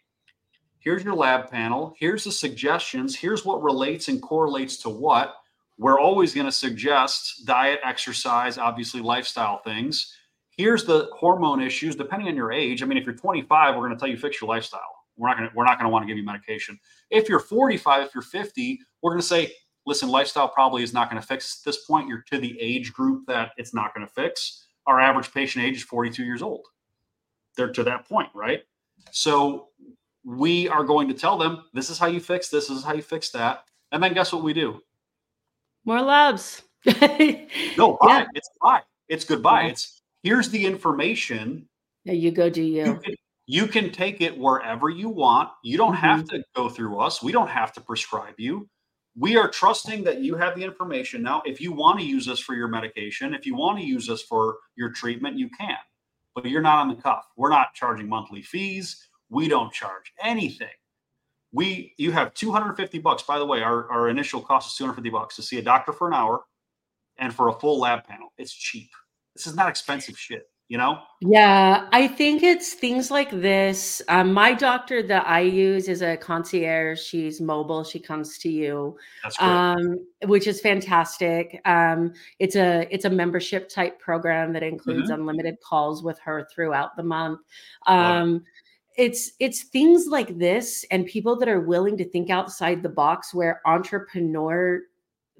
here's your lab panel, here's the suggestions, here's what relates and correlates to what. We're always going to suggest diet, exercise, obviously lifestyle things. Here's the hormone issues depending on your age. I mean, if you're 25, we're going to tell you fix your lifestyle. We're not going to we're not going to want to give you medication. If you're 45, if you're 50, we're going to say, listen, lifestyle probably is not going to fix this point. You're to the age group that it's not going to fix. Our average patient age is 42 years old. They're to that point, right? So we are going to tell them this is how you fix this, this is how you fix that. And then guess what we do? More labs. no, bye. Yeah. It's bye. It's goodbye. Yeah. It's here's the information. There you go, do you? You you can take it wherever you want. You don't mm-hmm. have to go through us. We don't have to prescribe you. We are trusting that you have the information. Now, if you want to use us for your medication, if you want to use us for your treatment, you can, but you're not on the cuff. We're not charging monthly fees. We don't charge anything. We, you have 250 bucks. By the way, our, our initial cost is 250 bucks to see a doctor for an hour and for a full lab panel. It's cheap. This is not expensive shit you know? Yeah, I think it's things like this. Um, my doctor that I use is a concierge. She's mobile. She comes to you, um, which is fantastic. Um, it's a it's a membership type program that includes mm-hmm. unlimited calls with her throughout the month. Um, it's it's things like this and people that are willing to think outside the box where entrepreneur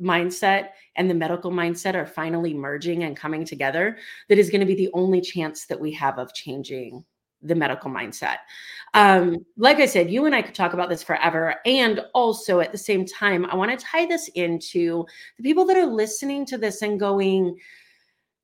mindset and the medical mindset are finally merging and coming together that is going to be the only chance that we have of changing the medical mindset. Um, like I said, you and I could talk about this forever. And also at the same time, I want to tie this into the people that are listening to this and going,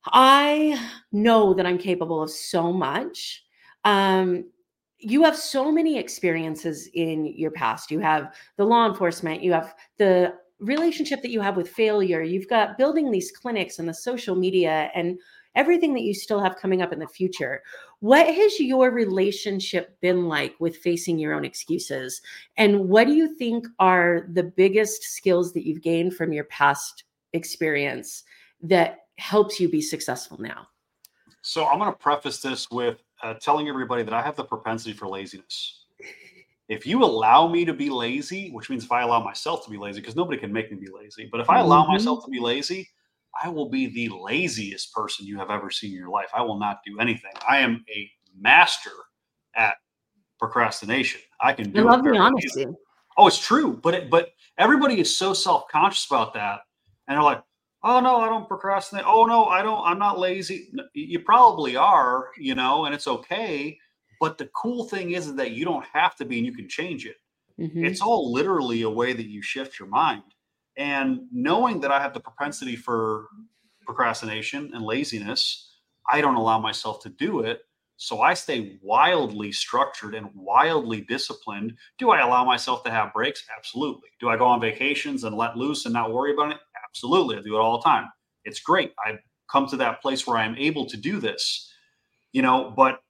I know that I'm capable of so much. Um, you have so many experiences in your past. You have the law enforcement, you have the relationship that you have with failure, you've got building these clinics and the social media and everything that you still have coming up in the future. What has your relationship been like with facing your own excuses? And what do you think are the biggest skills that you've gained from your past experience that helps you be successful now? So I'm going to preface this with uh, telling everybody that I have the propensity for laziness. If you allow me to be lazy, which means if I allow myself to be lazy, because nobody can make me be lazy, but if I allow mm-hmm. myself to be lazy, I will be the laziest person you have ever seen in your life. I will not do anything. I am a master at procrastination. I can do. I love the honesty. Easy. Oh, it's true, but it, but everybody is so self conscious about that, and they're like, oh no i don't procrastinate oh no i don't i'm not lazy you probably are you know and it's okay but the cool thing is that you don't have to be and you can change it mm-hmm. it's all literally a way that you shift your mind and knowing that i have the propensity for procrastination and laziness i don't allow myself to do it so i stay wildly structured and wildly disciplined do i allow myself to have breaks absolutely do i go on vacations and let loose and not worry about it Absolutely. I do it all the time. It's great. I've come to that place where I'm able to do this, you know, but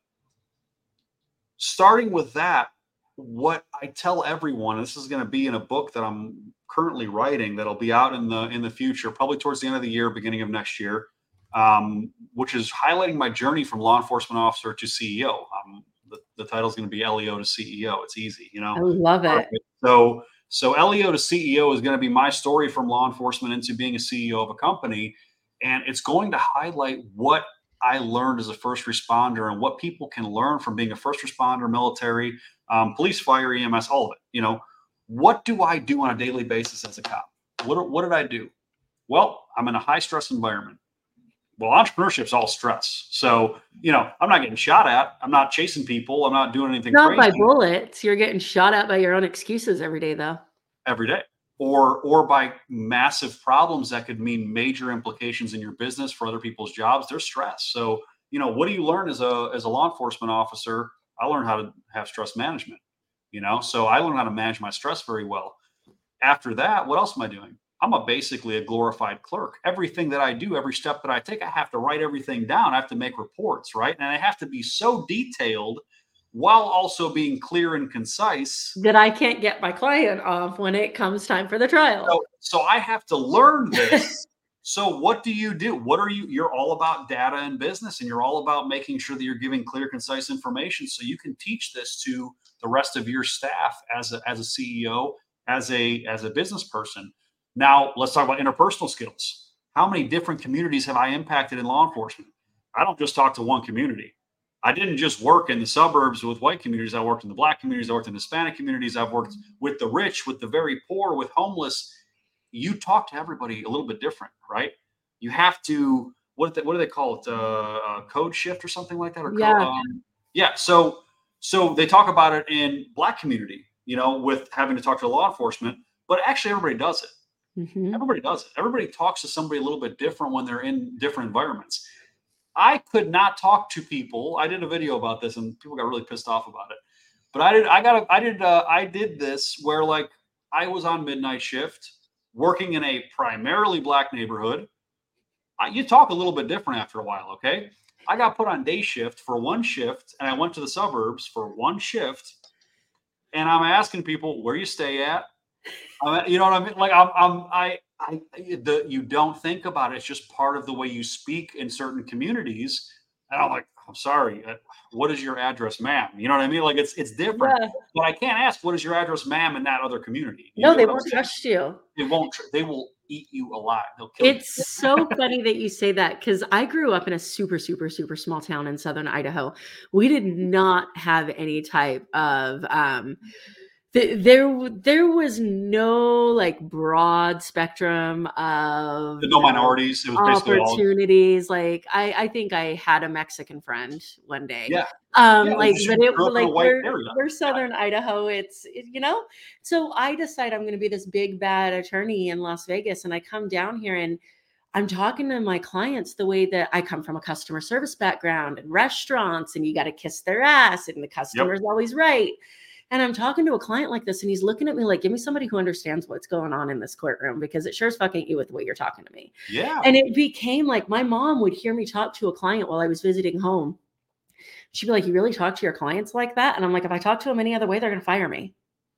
starting with that, what I tell everyone, this is going to be in a book that I'm currently writing that'll be out in the in the future, probably towards the end of the year, beginning of next year, um, which is highlighting my journey from law enforcement officer to CEO. Um, the, the title is going to be LEO to CEO. It's easy, you know. I love it. So so LEO to CEO is going to be my story from law enforcement into being a CEO of a company. And it's going to highlight what I learned as a first responder and what people can learn from being a first responder, military, um, police, fire, EMS, all of it. You know, what do I do on a daily basis as a cop? What, what did I do? Well, I'm in a high stress environment. Well, entrepreneurship is all stress. So, you know, I'm not getting shot at. I'm not chasing people. I'm not doing anything. Not crazy. by bullets. You're getting shot at by your own excuses every day, though. Every day, or or by massive problems that could mean major implications in your business for other people's jobs. There's stress. So, you know, what do you learn as a as a law enforcement officer? I learned how to have stress management. You know, so I learned how to manage my stress very well. After that, what else am I doing? I'm a basically a glorified clerk. Everything that I do, every step that I take, I have to write everything down. I have to make reports, right? And I have to be so detailed while also being clear and concise that I can't get my client off when it comes time for the trial. So, so I have to learn this. so what do you do? What are you you're all about data and business and you're all about making sure that you're giving clear concise information so you can teach this to the rest of your staff as a, as a CEO, as a as a business person. Now, let's talk about interpersonal skills. How many different communities have I impacted in law enforcement? I don't just talk to one community. I didn't just work in the suburbs with white communities. I worked in the black communities. I worked in Hispanic communities. I've worked with the rich, with the very poor, with homeless. You talk to everybody a little bit different, right? You have to what what do they call it? Uh, uh, code shift or something like that? Or yeah, um, yeah. So so they talk about it in black community, you know, with having to talk to law enforcement, but actually everybody does it. Mm-hmm. Everybody does it. Everybody talks to somebody a little bit different when they're in different environments. I could not talk to people. I did a video about this, and people got really pissed off about it. But I did. I got. A, I did. Uh, I did this where like I was on midnight shift, working in a primarily black neighborhood. I, you talk a little bit different after a while. Okay. I got put on day shift for one shift, and I went to the suburbs for one shift. And I'm asking people where you stay at, I mean, you know what I mean? Like I'm, I'm, I, I, the you don't think about it. It's just part of the way you speak in certain communities. And I'm like, I'm sorry. Uh, what is your address, ma'am? You know what I mean? Like it's it's different. Yeah. But I can't ask what is your address, ma'am, in that other community. You no, they won't trust you. They won't. They will eat you alive. They'll kill it's you. so funny that you say that because I grew up in a super, super, super small town in southern Idaho. We did not have any type of um, there there was no like broad spectrum of no minorities. It was opportunities all... like i i think i had a mexican friend one day. Yeah. Um yeah, like but it like we're, we're southern yeah. idaho. It's it, you know? So i decide i'm going to be this big bad attorney in las vegas and i come down here and I'm talking to my clients the way that I come from a customer service background and restaurants, and you got to kiss their ass, and the customer's yep. always right. And I'm talking to a client like this, and he's looking at me like, give me somebody who understands what's going on in this courtroom because it sure as fuck ain't you with the way you're talking to me. Yeah. And it became like my mom would hear me talk to a client while I was visiting home. She'd be like, You really talk to your clients like that? And I'm like, if I talk to them any other way, they're gonna fire me.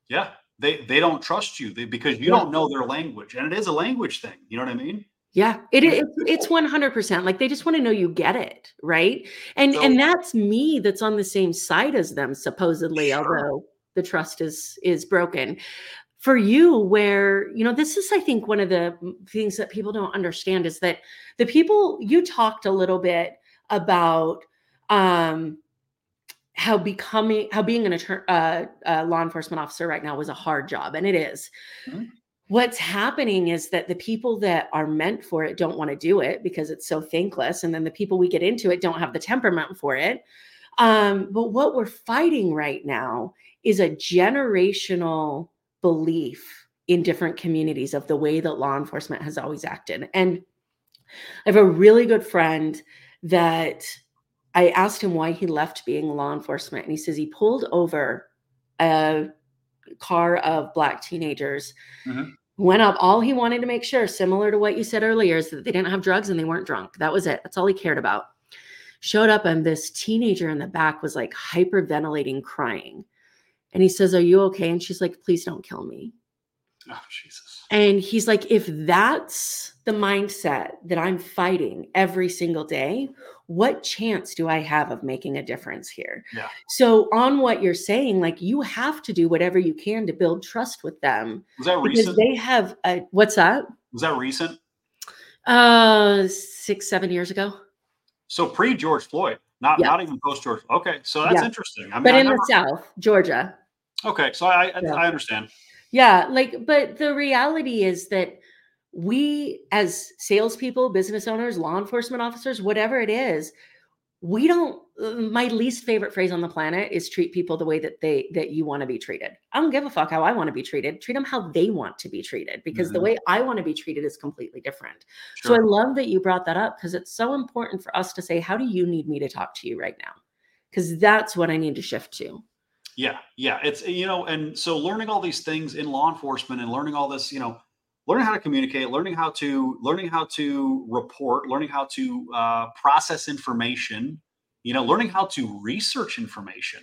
Yeah. They they don't trust you they, because you yeah. don't know their language. And it is a language thing. You know what I mean? Yeah, it, it it's one hundred percent. Like they just want to know you get it, right? And so, and that's me. That's on the same side as them, supposedly. Sure. Although the trust is is broken for you where you know this is i think one of the things that people don't understand is that the people you talked a little bit about um how becoming how being an attorney uh, uh, law enforcement officer right now was a hard job and it is. Mm-hmm. what's happening is that the people that are meant for it don't want to do it because it's so thankless and then the people we get into it don't have the temperament for it um, but what we're fighting right now is a generational belief in different communities of the way that law enforcement has always acted. And I have a really good friend that I asked him why he left being law enforcement. And he says he pulled over a car of black teenagers, mm-hmm. went up. All he wanted to make sure, similar to what you said earlier, is that they didn't have drugs and they weren't drunk. That was it. That's all he cared about. Showed up, and this teenager in the back was like hyperventilating, crying. And he says, Are you okay? And she's like, Please don't kill me. Oh, Jesus. And he's like, If that's the mindset that I'm fighting every single day, what chance do I have of making a difference here? Yeah. So, on what you're saying, like you have to do whatever you can to build trust with them. Was that because recent? They have a, what's that? Was that recent? Uh, six, seven years ago. So pre George Floyd, not yeah. not even post George. Okay, so that's yeah. interesting. I mean, but in never... the South, Georgia. Okay, so I I, yeah. I understand. Yeah, like, but the reality is that we, as salespeople, business owners, law enforcement officers, whatever it is, we don't my least favorite phrase on the planet is treat people the way that they that you want to be treated i don't give a fuck how i want to be treated treat them how they want to be treated because mm-hmm. the way i want to be treated is completely different sure. so i love that you brought that up because it's so important for us to say how do you need me to talk to you right now because that's what i need to shift to yeah, yeah. It's you know, and so learning all these things in law enforcement and learning all this, you know, learning how to communicate, learning how to learning how to report, learning how to uh, process information, you know, learning how to research information.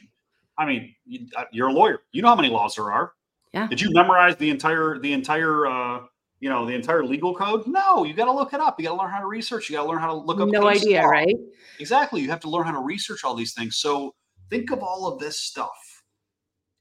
I mean, uh, a lawyer. You know how many laws there are. Yeah. Did you memorize the entire the entire uh, you know the entire legal code? No, you got to look it up. You got to learn how to research. You got to learn how to look up. No idea, law. right? Exactly. You have to learn how to research all these things. So think of all of this stuff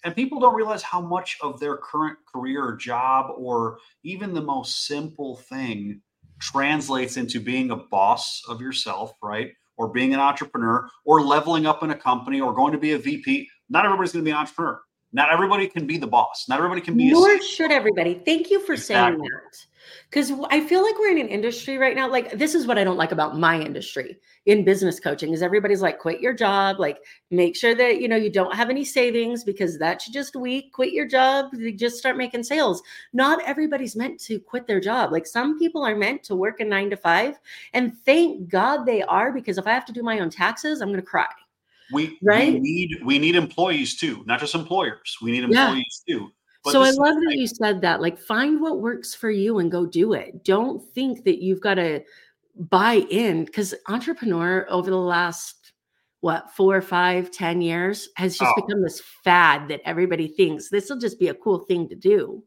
and people don't realize how much of their current career or job or even the most simple thing translates into being a boss of yourself, right? Or being an entrepreneur or leveling up in a company or going to be a VP. Not everybody's going to be an entrepreneur. Not everybody can be the boss. Not everybody can be. Nor should everybody. Thank you for exactly. saying that because I feel like we're in an industry right now. Like this is what I don't like about my industry in business coaching is everybody's like, quit your job, like make sure that you know you don't have any savings because that's just weak. Quit your job, just start making sales. Not everybody's meant to quit their job. Like some people are meant to work a nine to five, and thank God they are because if I have to do my own taxes, I'm gonna cry. We, right? we need we need employees too, not just employers. We need employees yeah. too but so I love that like, you said that. Like, find what works for you and go do it. Don't think that you've got to buy in because entrepreneur over the last what four, five, ten years has just oh. become this fad that everybody thinks this will just be a cool thing to do.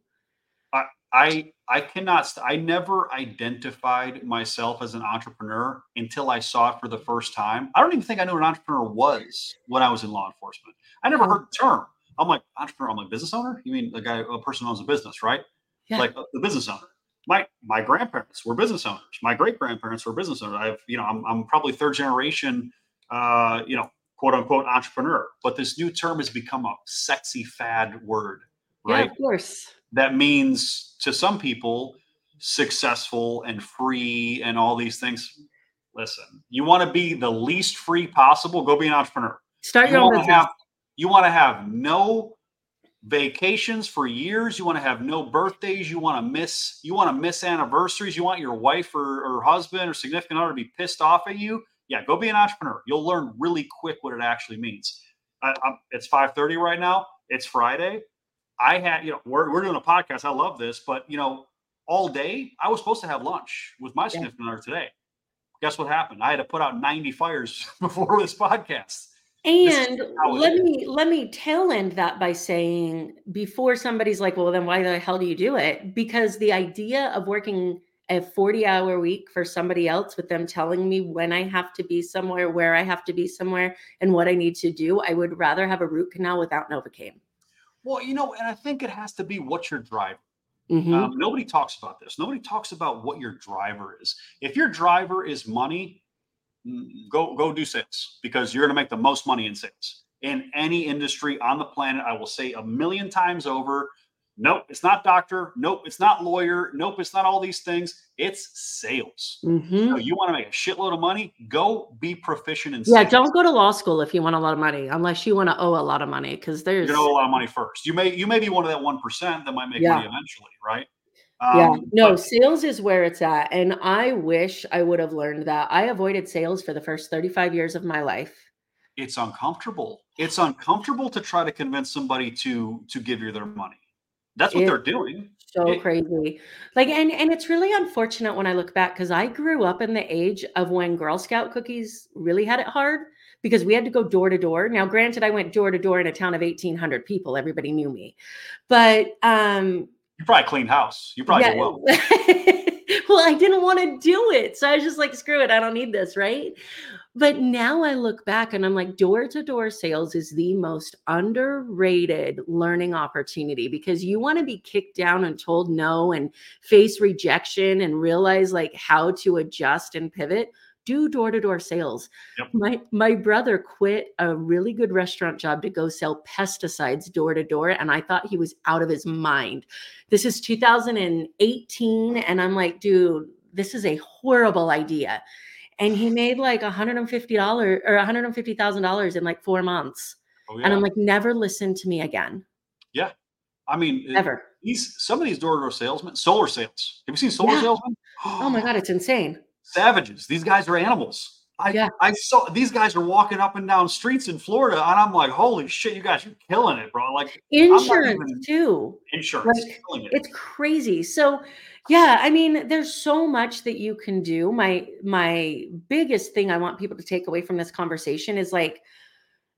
I I, I cannot. St- I never identified myself as an entrepreneur until I saw it for the first time. I don't even think I knew what an entrepreneur was when I was in law enforcement. I never oh. heard the term. I'm like entrepreneur. I'm like business owner. You mean the guy, a person who owns a business, right? Yeah. Like uh, the business owner. my my grandparents were business owners. My great grandparents were business owners. I've you know I'm I'm probably third generation, uh, you know, quote unquote entrepreneur. But this new term has become a sexy fad word, right? Yeah, of course. That means to some people successful and free and all these things. Listen, you want to be the least free possible, go be an entrepreneur. Start You your own business. have you want to have no vacations for years. You want to have no birthdays. You want to miss you want to miss anniversaries. You want your wife or, or husband or significant other to be pissed off at you. Yeah, go be an entrepreneur. You'll learn really quick what it actually means. I, it's 5:30 right now. It's Friday. I had you know we're we're doing a podcast. I love this, but you know all day I was supposed to have lunch with my significant other today. Guess what happened? I had to put out 90 fires before this podcast. And let me let me tail end that by saying before somebody's like, well, then why the hell do you do it? Because the idea of working a 40 hour week for somebody else with them telling me when I have to be somewhere, where I have to be somewhere, and what I need to do, I would rather have a root canal without Novocaine. Well, you know, and I think it has to be what your driver. Mhm. Um, nobody talks about this. Nobody talks about what your driver is. If your driver is money, go go do sales because you're going to make the most money in sales in any industry on the planet. I will say a million times over. Nope, it's not doctor. Nope, it's not lawyer. Nope, it's not all these things. It's sales. Mhm. So you want to make a shitload of money? Go be proficient in sales. Yeah, sales. don't go to law school if you want a lot of money, unless you want to owe a lot of money, because there's gonna owe a lot of money first. You may you may be one of that one percent that might make Yeah. money eventually, right? Yeah, Um, no, but- sales is where it's at. And I wish I would have learned that. I avoided sales for the first 35 years of my life. it's uncomfortable. It's uncomfortable to try to convince somebody to to give you their money. That's what It- they're doing. So It- crazy. Like, and and it's really unfortunate when I look back because I grew up in the age of when Girl Scout cookies really had it hard because we had to go door to door. Now, granted, I went door to door in a town of 1,800 people. Everybody knew me. But um You probably cleaned house. You probably yeah. well. well, I didn't want to do it. So I was just like, screw it. I don't need this. Right. But now I look back and I'm like, door to door sales is the most underrated learning opportunity because you want to be kicked down and told no and face rejection and realize like how to adjust and pivot. Do door to door sales. Yep. My my brother quit a really good restaurant job to go sell pesticides door to door, and I thought he was out of his mind. This is 2018, and I'm like, dude, this is a horrible idea. And he made like $150 or $150,000 in like four months. Oh, And I'm like, never listen to me again. Yeah, I mean, Ever. these some of these door to door salesmen, solar sales. Have you seen solar Yeah. salesmen? Oh my God, it's insane. Savages. These guys are animals. I, Yeah. I saw these guys are walking up and down streets in Florida, and I'm like, holy shit, you guys, you're killing it, bro. Like Insurance even- too. insurance, Like, killing it. It's crazy. So yeah, I mean, there's so much that you can do. My my biggest thing I want people to take away from this conversation is like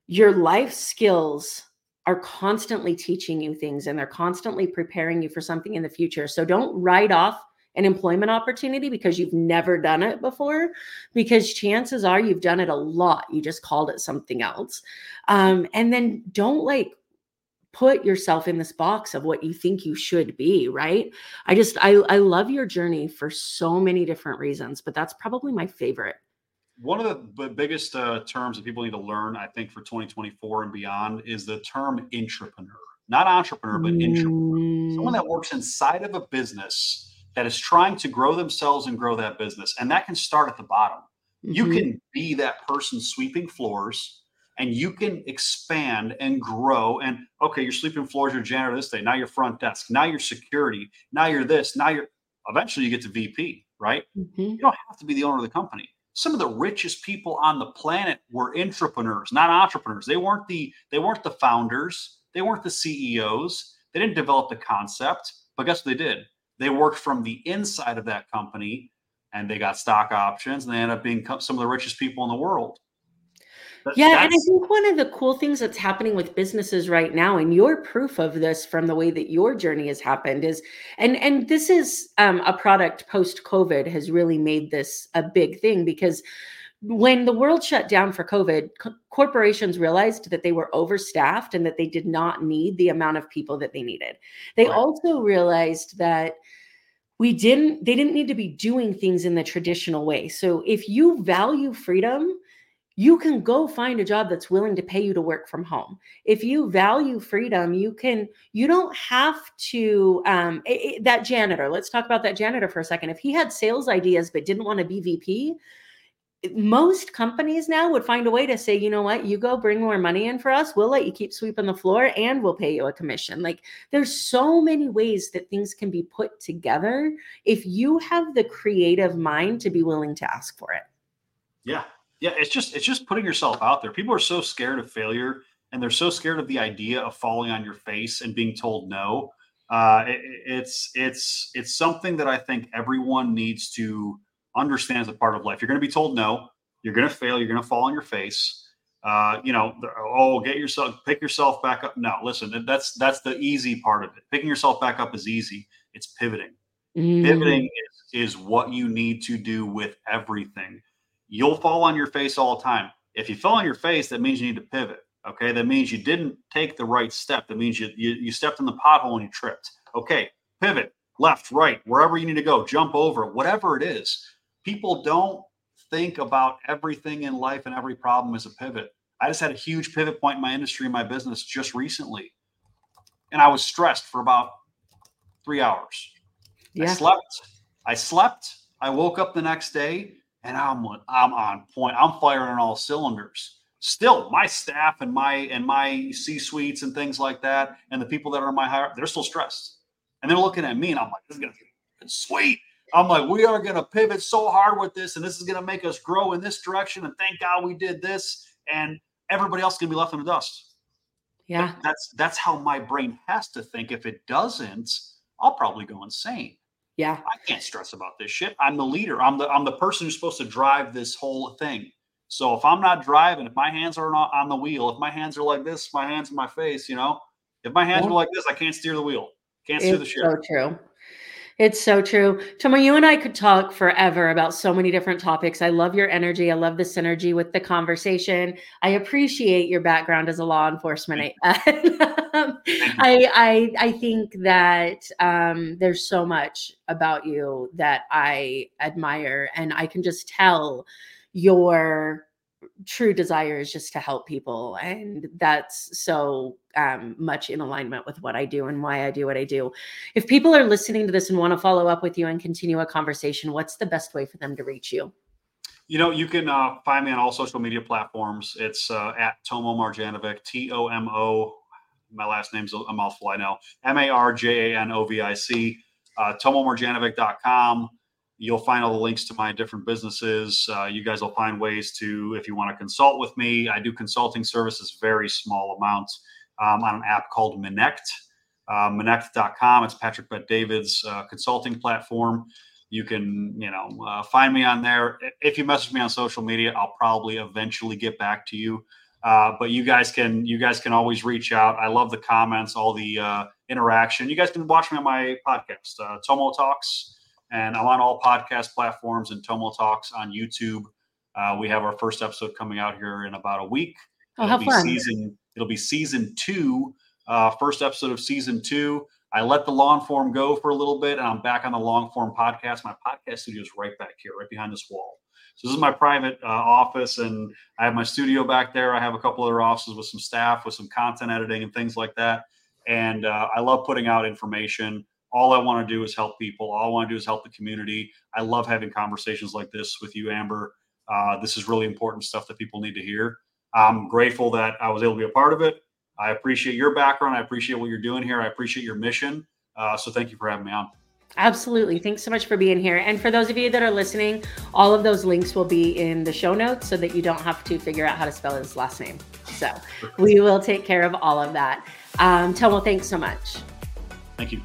your life skills are constantly teaching you things and they're constantly preparing you for something in the future. So don't write off an employment opportunity because you've never done it before because chances are you've done it a lot. You just called it something else. Um, and then don't like put yourself in this box of what you think you should be right? I just i i love your journey for so many different reasons but that's probably my favorite. One of the biggest uh, terms that people need to learn, I think, for 2024 and beyond is the term intrapreneur. Not entrepreneur, but intrapreneur. Someone Mm, that works inside of a business that is trying to grow themselves and grow that business. And that can start at the bottom. You mhm. can be that person sweeping floors and you can expand and grow. And okay, you're sweeping floors, you're janitor this day. Now you're front desk. Now you're security. Now you're this. Now you're eventually you get to VP, right? Mhm. You don't have to be the owner of the company. Some of the richest people on the planet were intrapreneurs, not entrepreneurs. They weren't the they weren't the founders. They weren't the CEOs. They didn't develop the concept. But guess what they did? They worked from the inside of that company and they got stock options and they ended up being some of the richest people in the world. That- Yeah, and I think one of the cool things that's happening with businesses right now, and you're proof of this from the way that your journey has happened, is and and this is um, a product post COVID has really made this a big thing because when the world shut down for COVID, co- corporations realized that they were overstaffed and that they did not need the amount of people that they needed. They Right. also realized that we didn't they didn't need to be doing things in the traditional way. So if you value freedom you can go find a job that's willing to pay you to work from home. If you value freedom you can you don't have to um it, it, that janitor let's talk about that janitor for a second. If he had sales ideas but didn't want to be vp most companies now would find a way to say, you know what, you go bring more money in for us. We'll let you keep sweeping the floor and we'll pay you a commission. Like there's so many ways that things can be put together if you have the creative mind to be willing to ask for it. Yeah. Yeah. It's just, it's just putting yourself out there. People are so scared of failure and they're so scared of the idea of falling on your face and being told no. Uh, it, it's, it's, it's something that I think everyone needs to, understands a part of life. You're going to be told no. You're going to fail. You're going to fall on your face. Uh, you know, oh, get yourself, pick yourself back up. No, listen, that's that's the easy part of it. Picking yourself back up is easy. It's pivoting. Mm. Pivoting is, is what you need to do with everything. You'll fall on your face all the time. If you fall on your face, that means you need to pivot. Okay, that means you didn't take the right step. That means you you, you stepped in the pothole and you tripped. Okay, pivot left, right, wherever you need to go, jump over, whatever it is people don't think about everything in life and every problem as a pivot. I just had a huge pivot point in my industry, and my business just recently. And I was stressed for about three hours. Yeah. I slept. I slept. I woke up the next day and I'm I'm on point. I'm firing on all cylinders. Still, my staff and my and my C suites and things like that, and the people that are in my higher, they're still stressed, and they're looking at me, and I'm like, "This is gonna be sweet." I'm like, we are going to pivot so hard with this, and this is going to make us grow in this direction. And thank God we did this. And everybody else can be left in the dust. Yeah, but that's that's how my brain has to think. If it doesn't, I'll probably go insane. Yeah, I can't stress about this shit. I'm the leader. I'm the I'm the person who's supposed to drive this whole thing. So if I'm not driving, if my hands are not on the wheel, if my hands are like this, my hands in my face, you know, if my hands yeah. are like this, I can't steer the wheel. Can't steer the ship. So true. It's so true. Tomo, you and I could talk forever about so many different topics. I love your energy. I love the synergy with the conversation. I appreciate your background as a law enforcement. I, I, I think that um, there's so much about you that I admire, and I can just tell your true desire is just to help people and that's so um, much in alignment with what i do and why i do what i do. If people are listening to this and want to follow up with you and continue a conversation what's the best way for them to reach you? You know you can uh, find me on all social media platforms. It's uh, at tomo marjanovic t-o-m-o my last name's a mouthful i know m-a-r-j-a-n-o-v-i-c uh, tomomarjanovic.com You'll find all the links to my different businesses. Uh, you guys will find ways to, if you want to consult with me, I do consulting services, very small amounts um, on an app called Minnect. Uh, Minnect.com. It's Patrick Bet David's uh, consulting platform. You can, you know, uh, find me on there. If you message me on social media, I'll probably eventually get back to you. Uh, but you guys can, you guys can always reach out. I love the comments, all the uh, interaction. You guys can watch me on my podcast, uh, Tomo Talks. And I'm on all podcast platforms and Tomo Talks on YouTube. Uh, we have our first episode coming out here in about a week. Oh, it'll be fun. season. It'll be season two, uh, first episode of season two. I let the long form go for a little bit, and I'm back on the long form podcast. My podcast studio is right back here, right behind this wall. So this is my private uh, office, and I have my studio back there. I have a couple other offices with some staff, with some content editing and things like that. And uh, I love putting out information all I want to do is help people. All I want to do is help the community. I love having conversations like this with you, Amber. Uh, this is really important stuff that people need to hear. I'm grateful that I was able to be a part of it. I appreciate your background. I appreciate what you're doing here. I appreciate your mission. Uh, so thank you for having me on. Absolutely. Thanks so much for being here. And for those of you that are listening, all of those links will be in the show notes so that you don't have to figure out how to spell his last name. So we will take care of all of that. Um, Tomo, thanks so much. Thank you.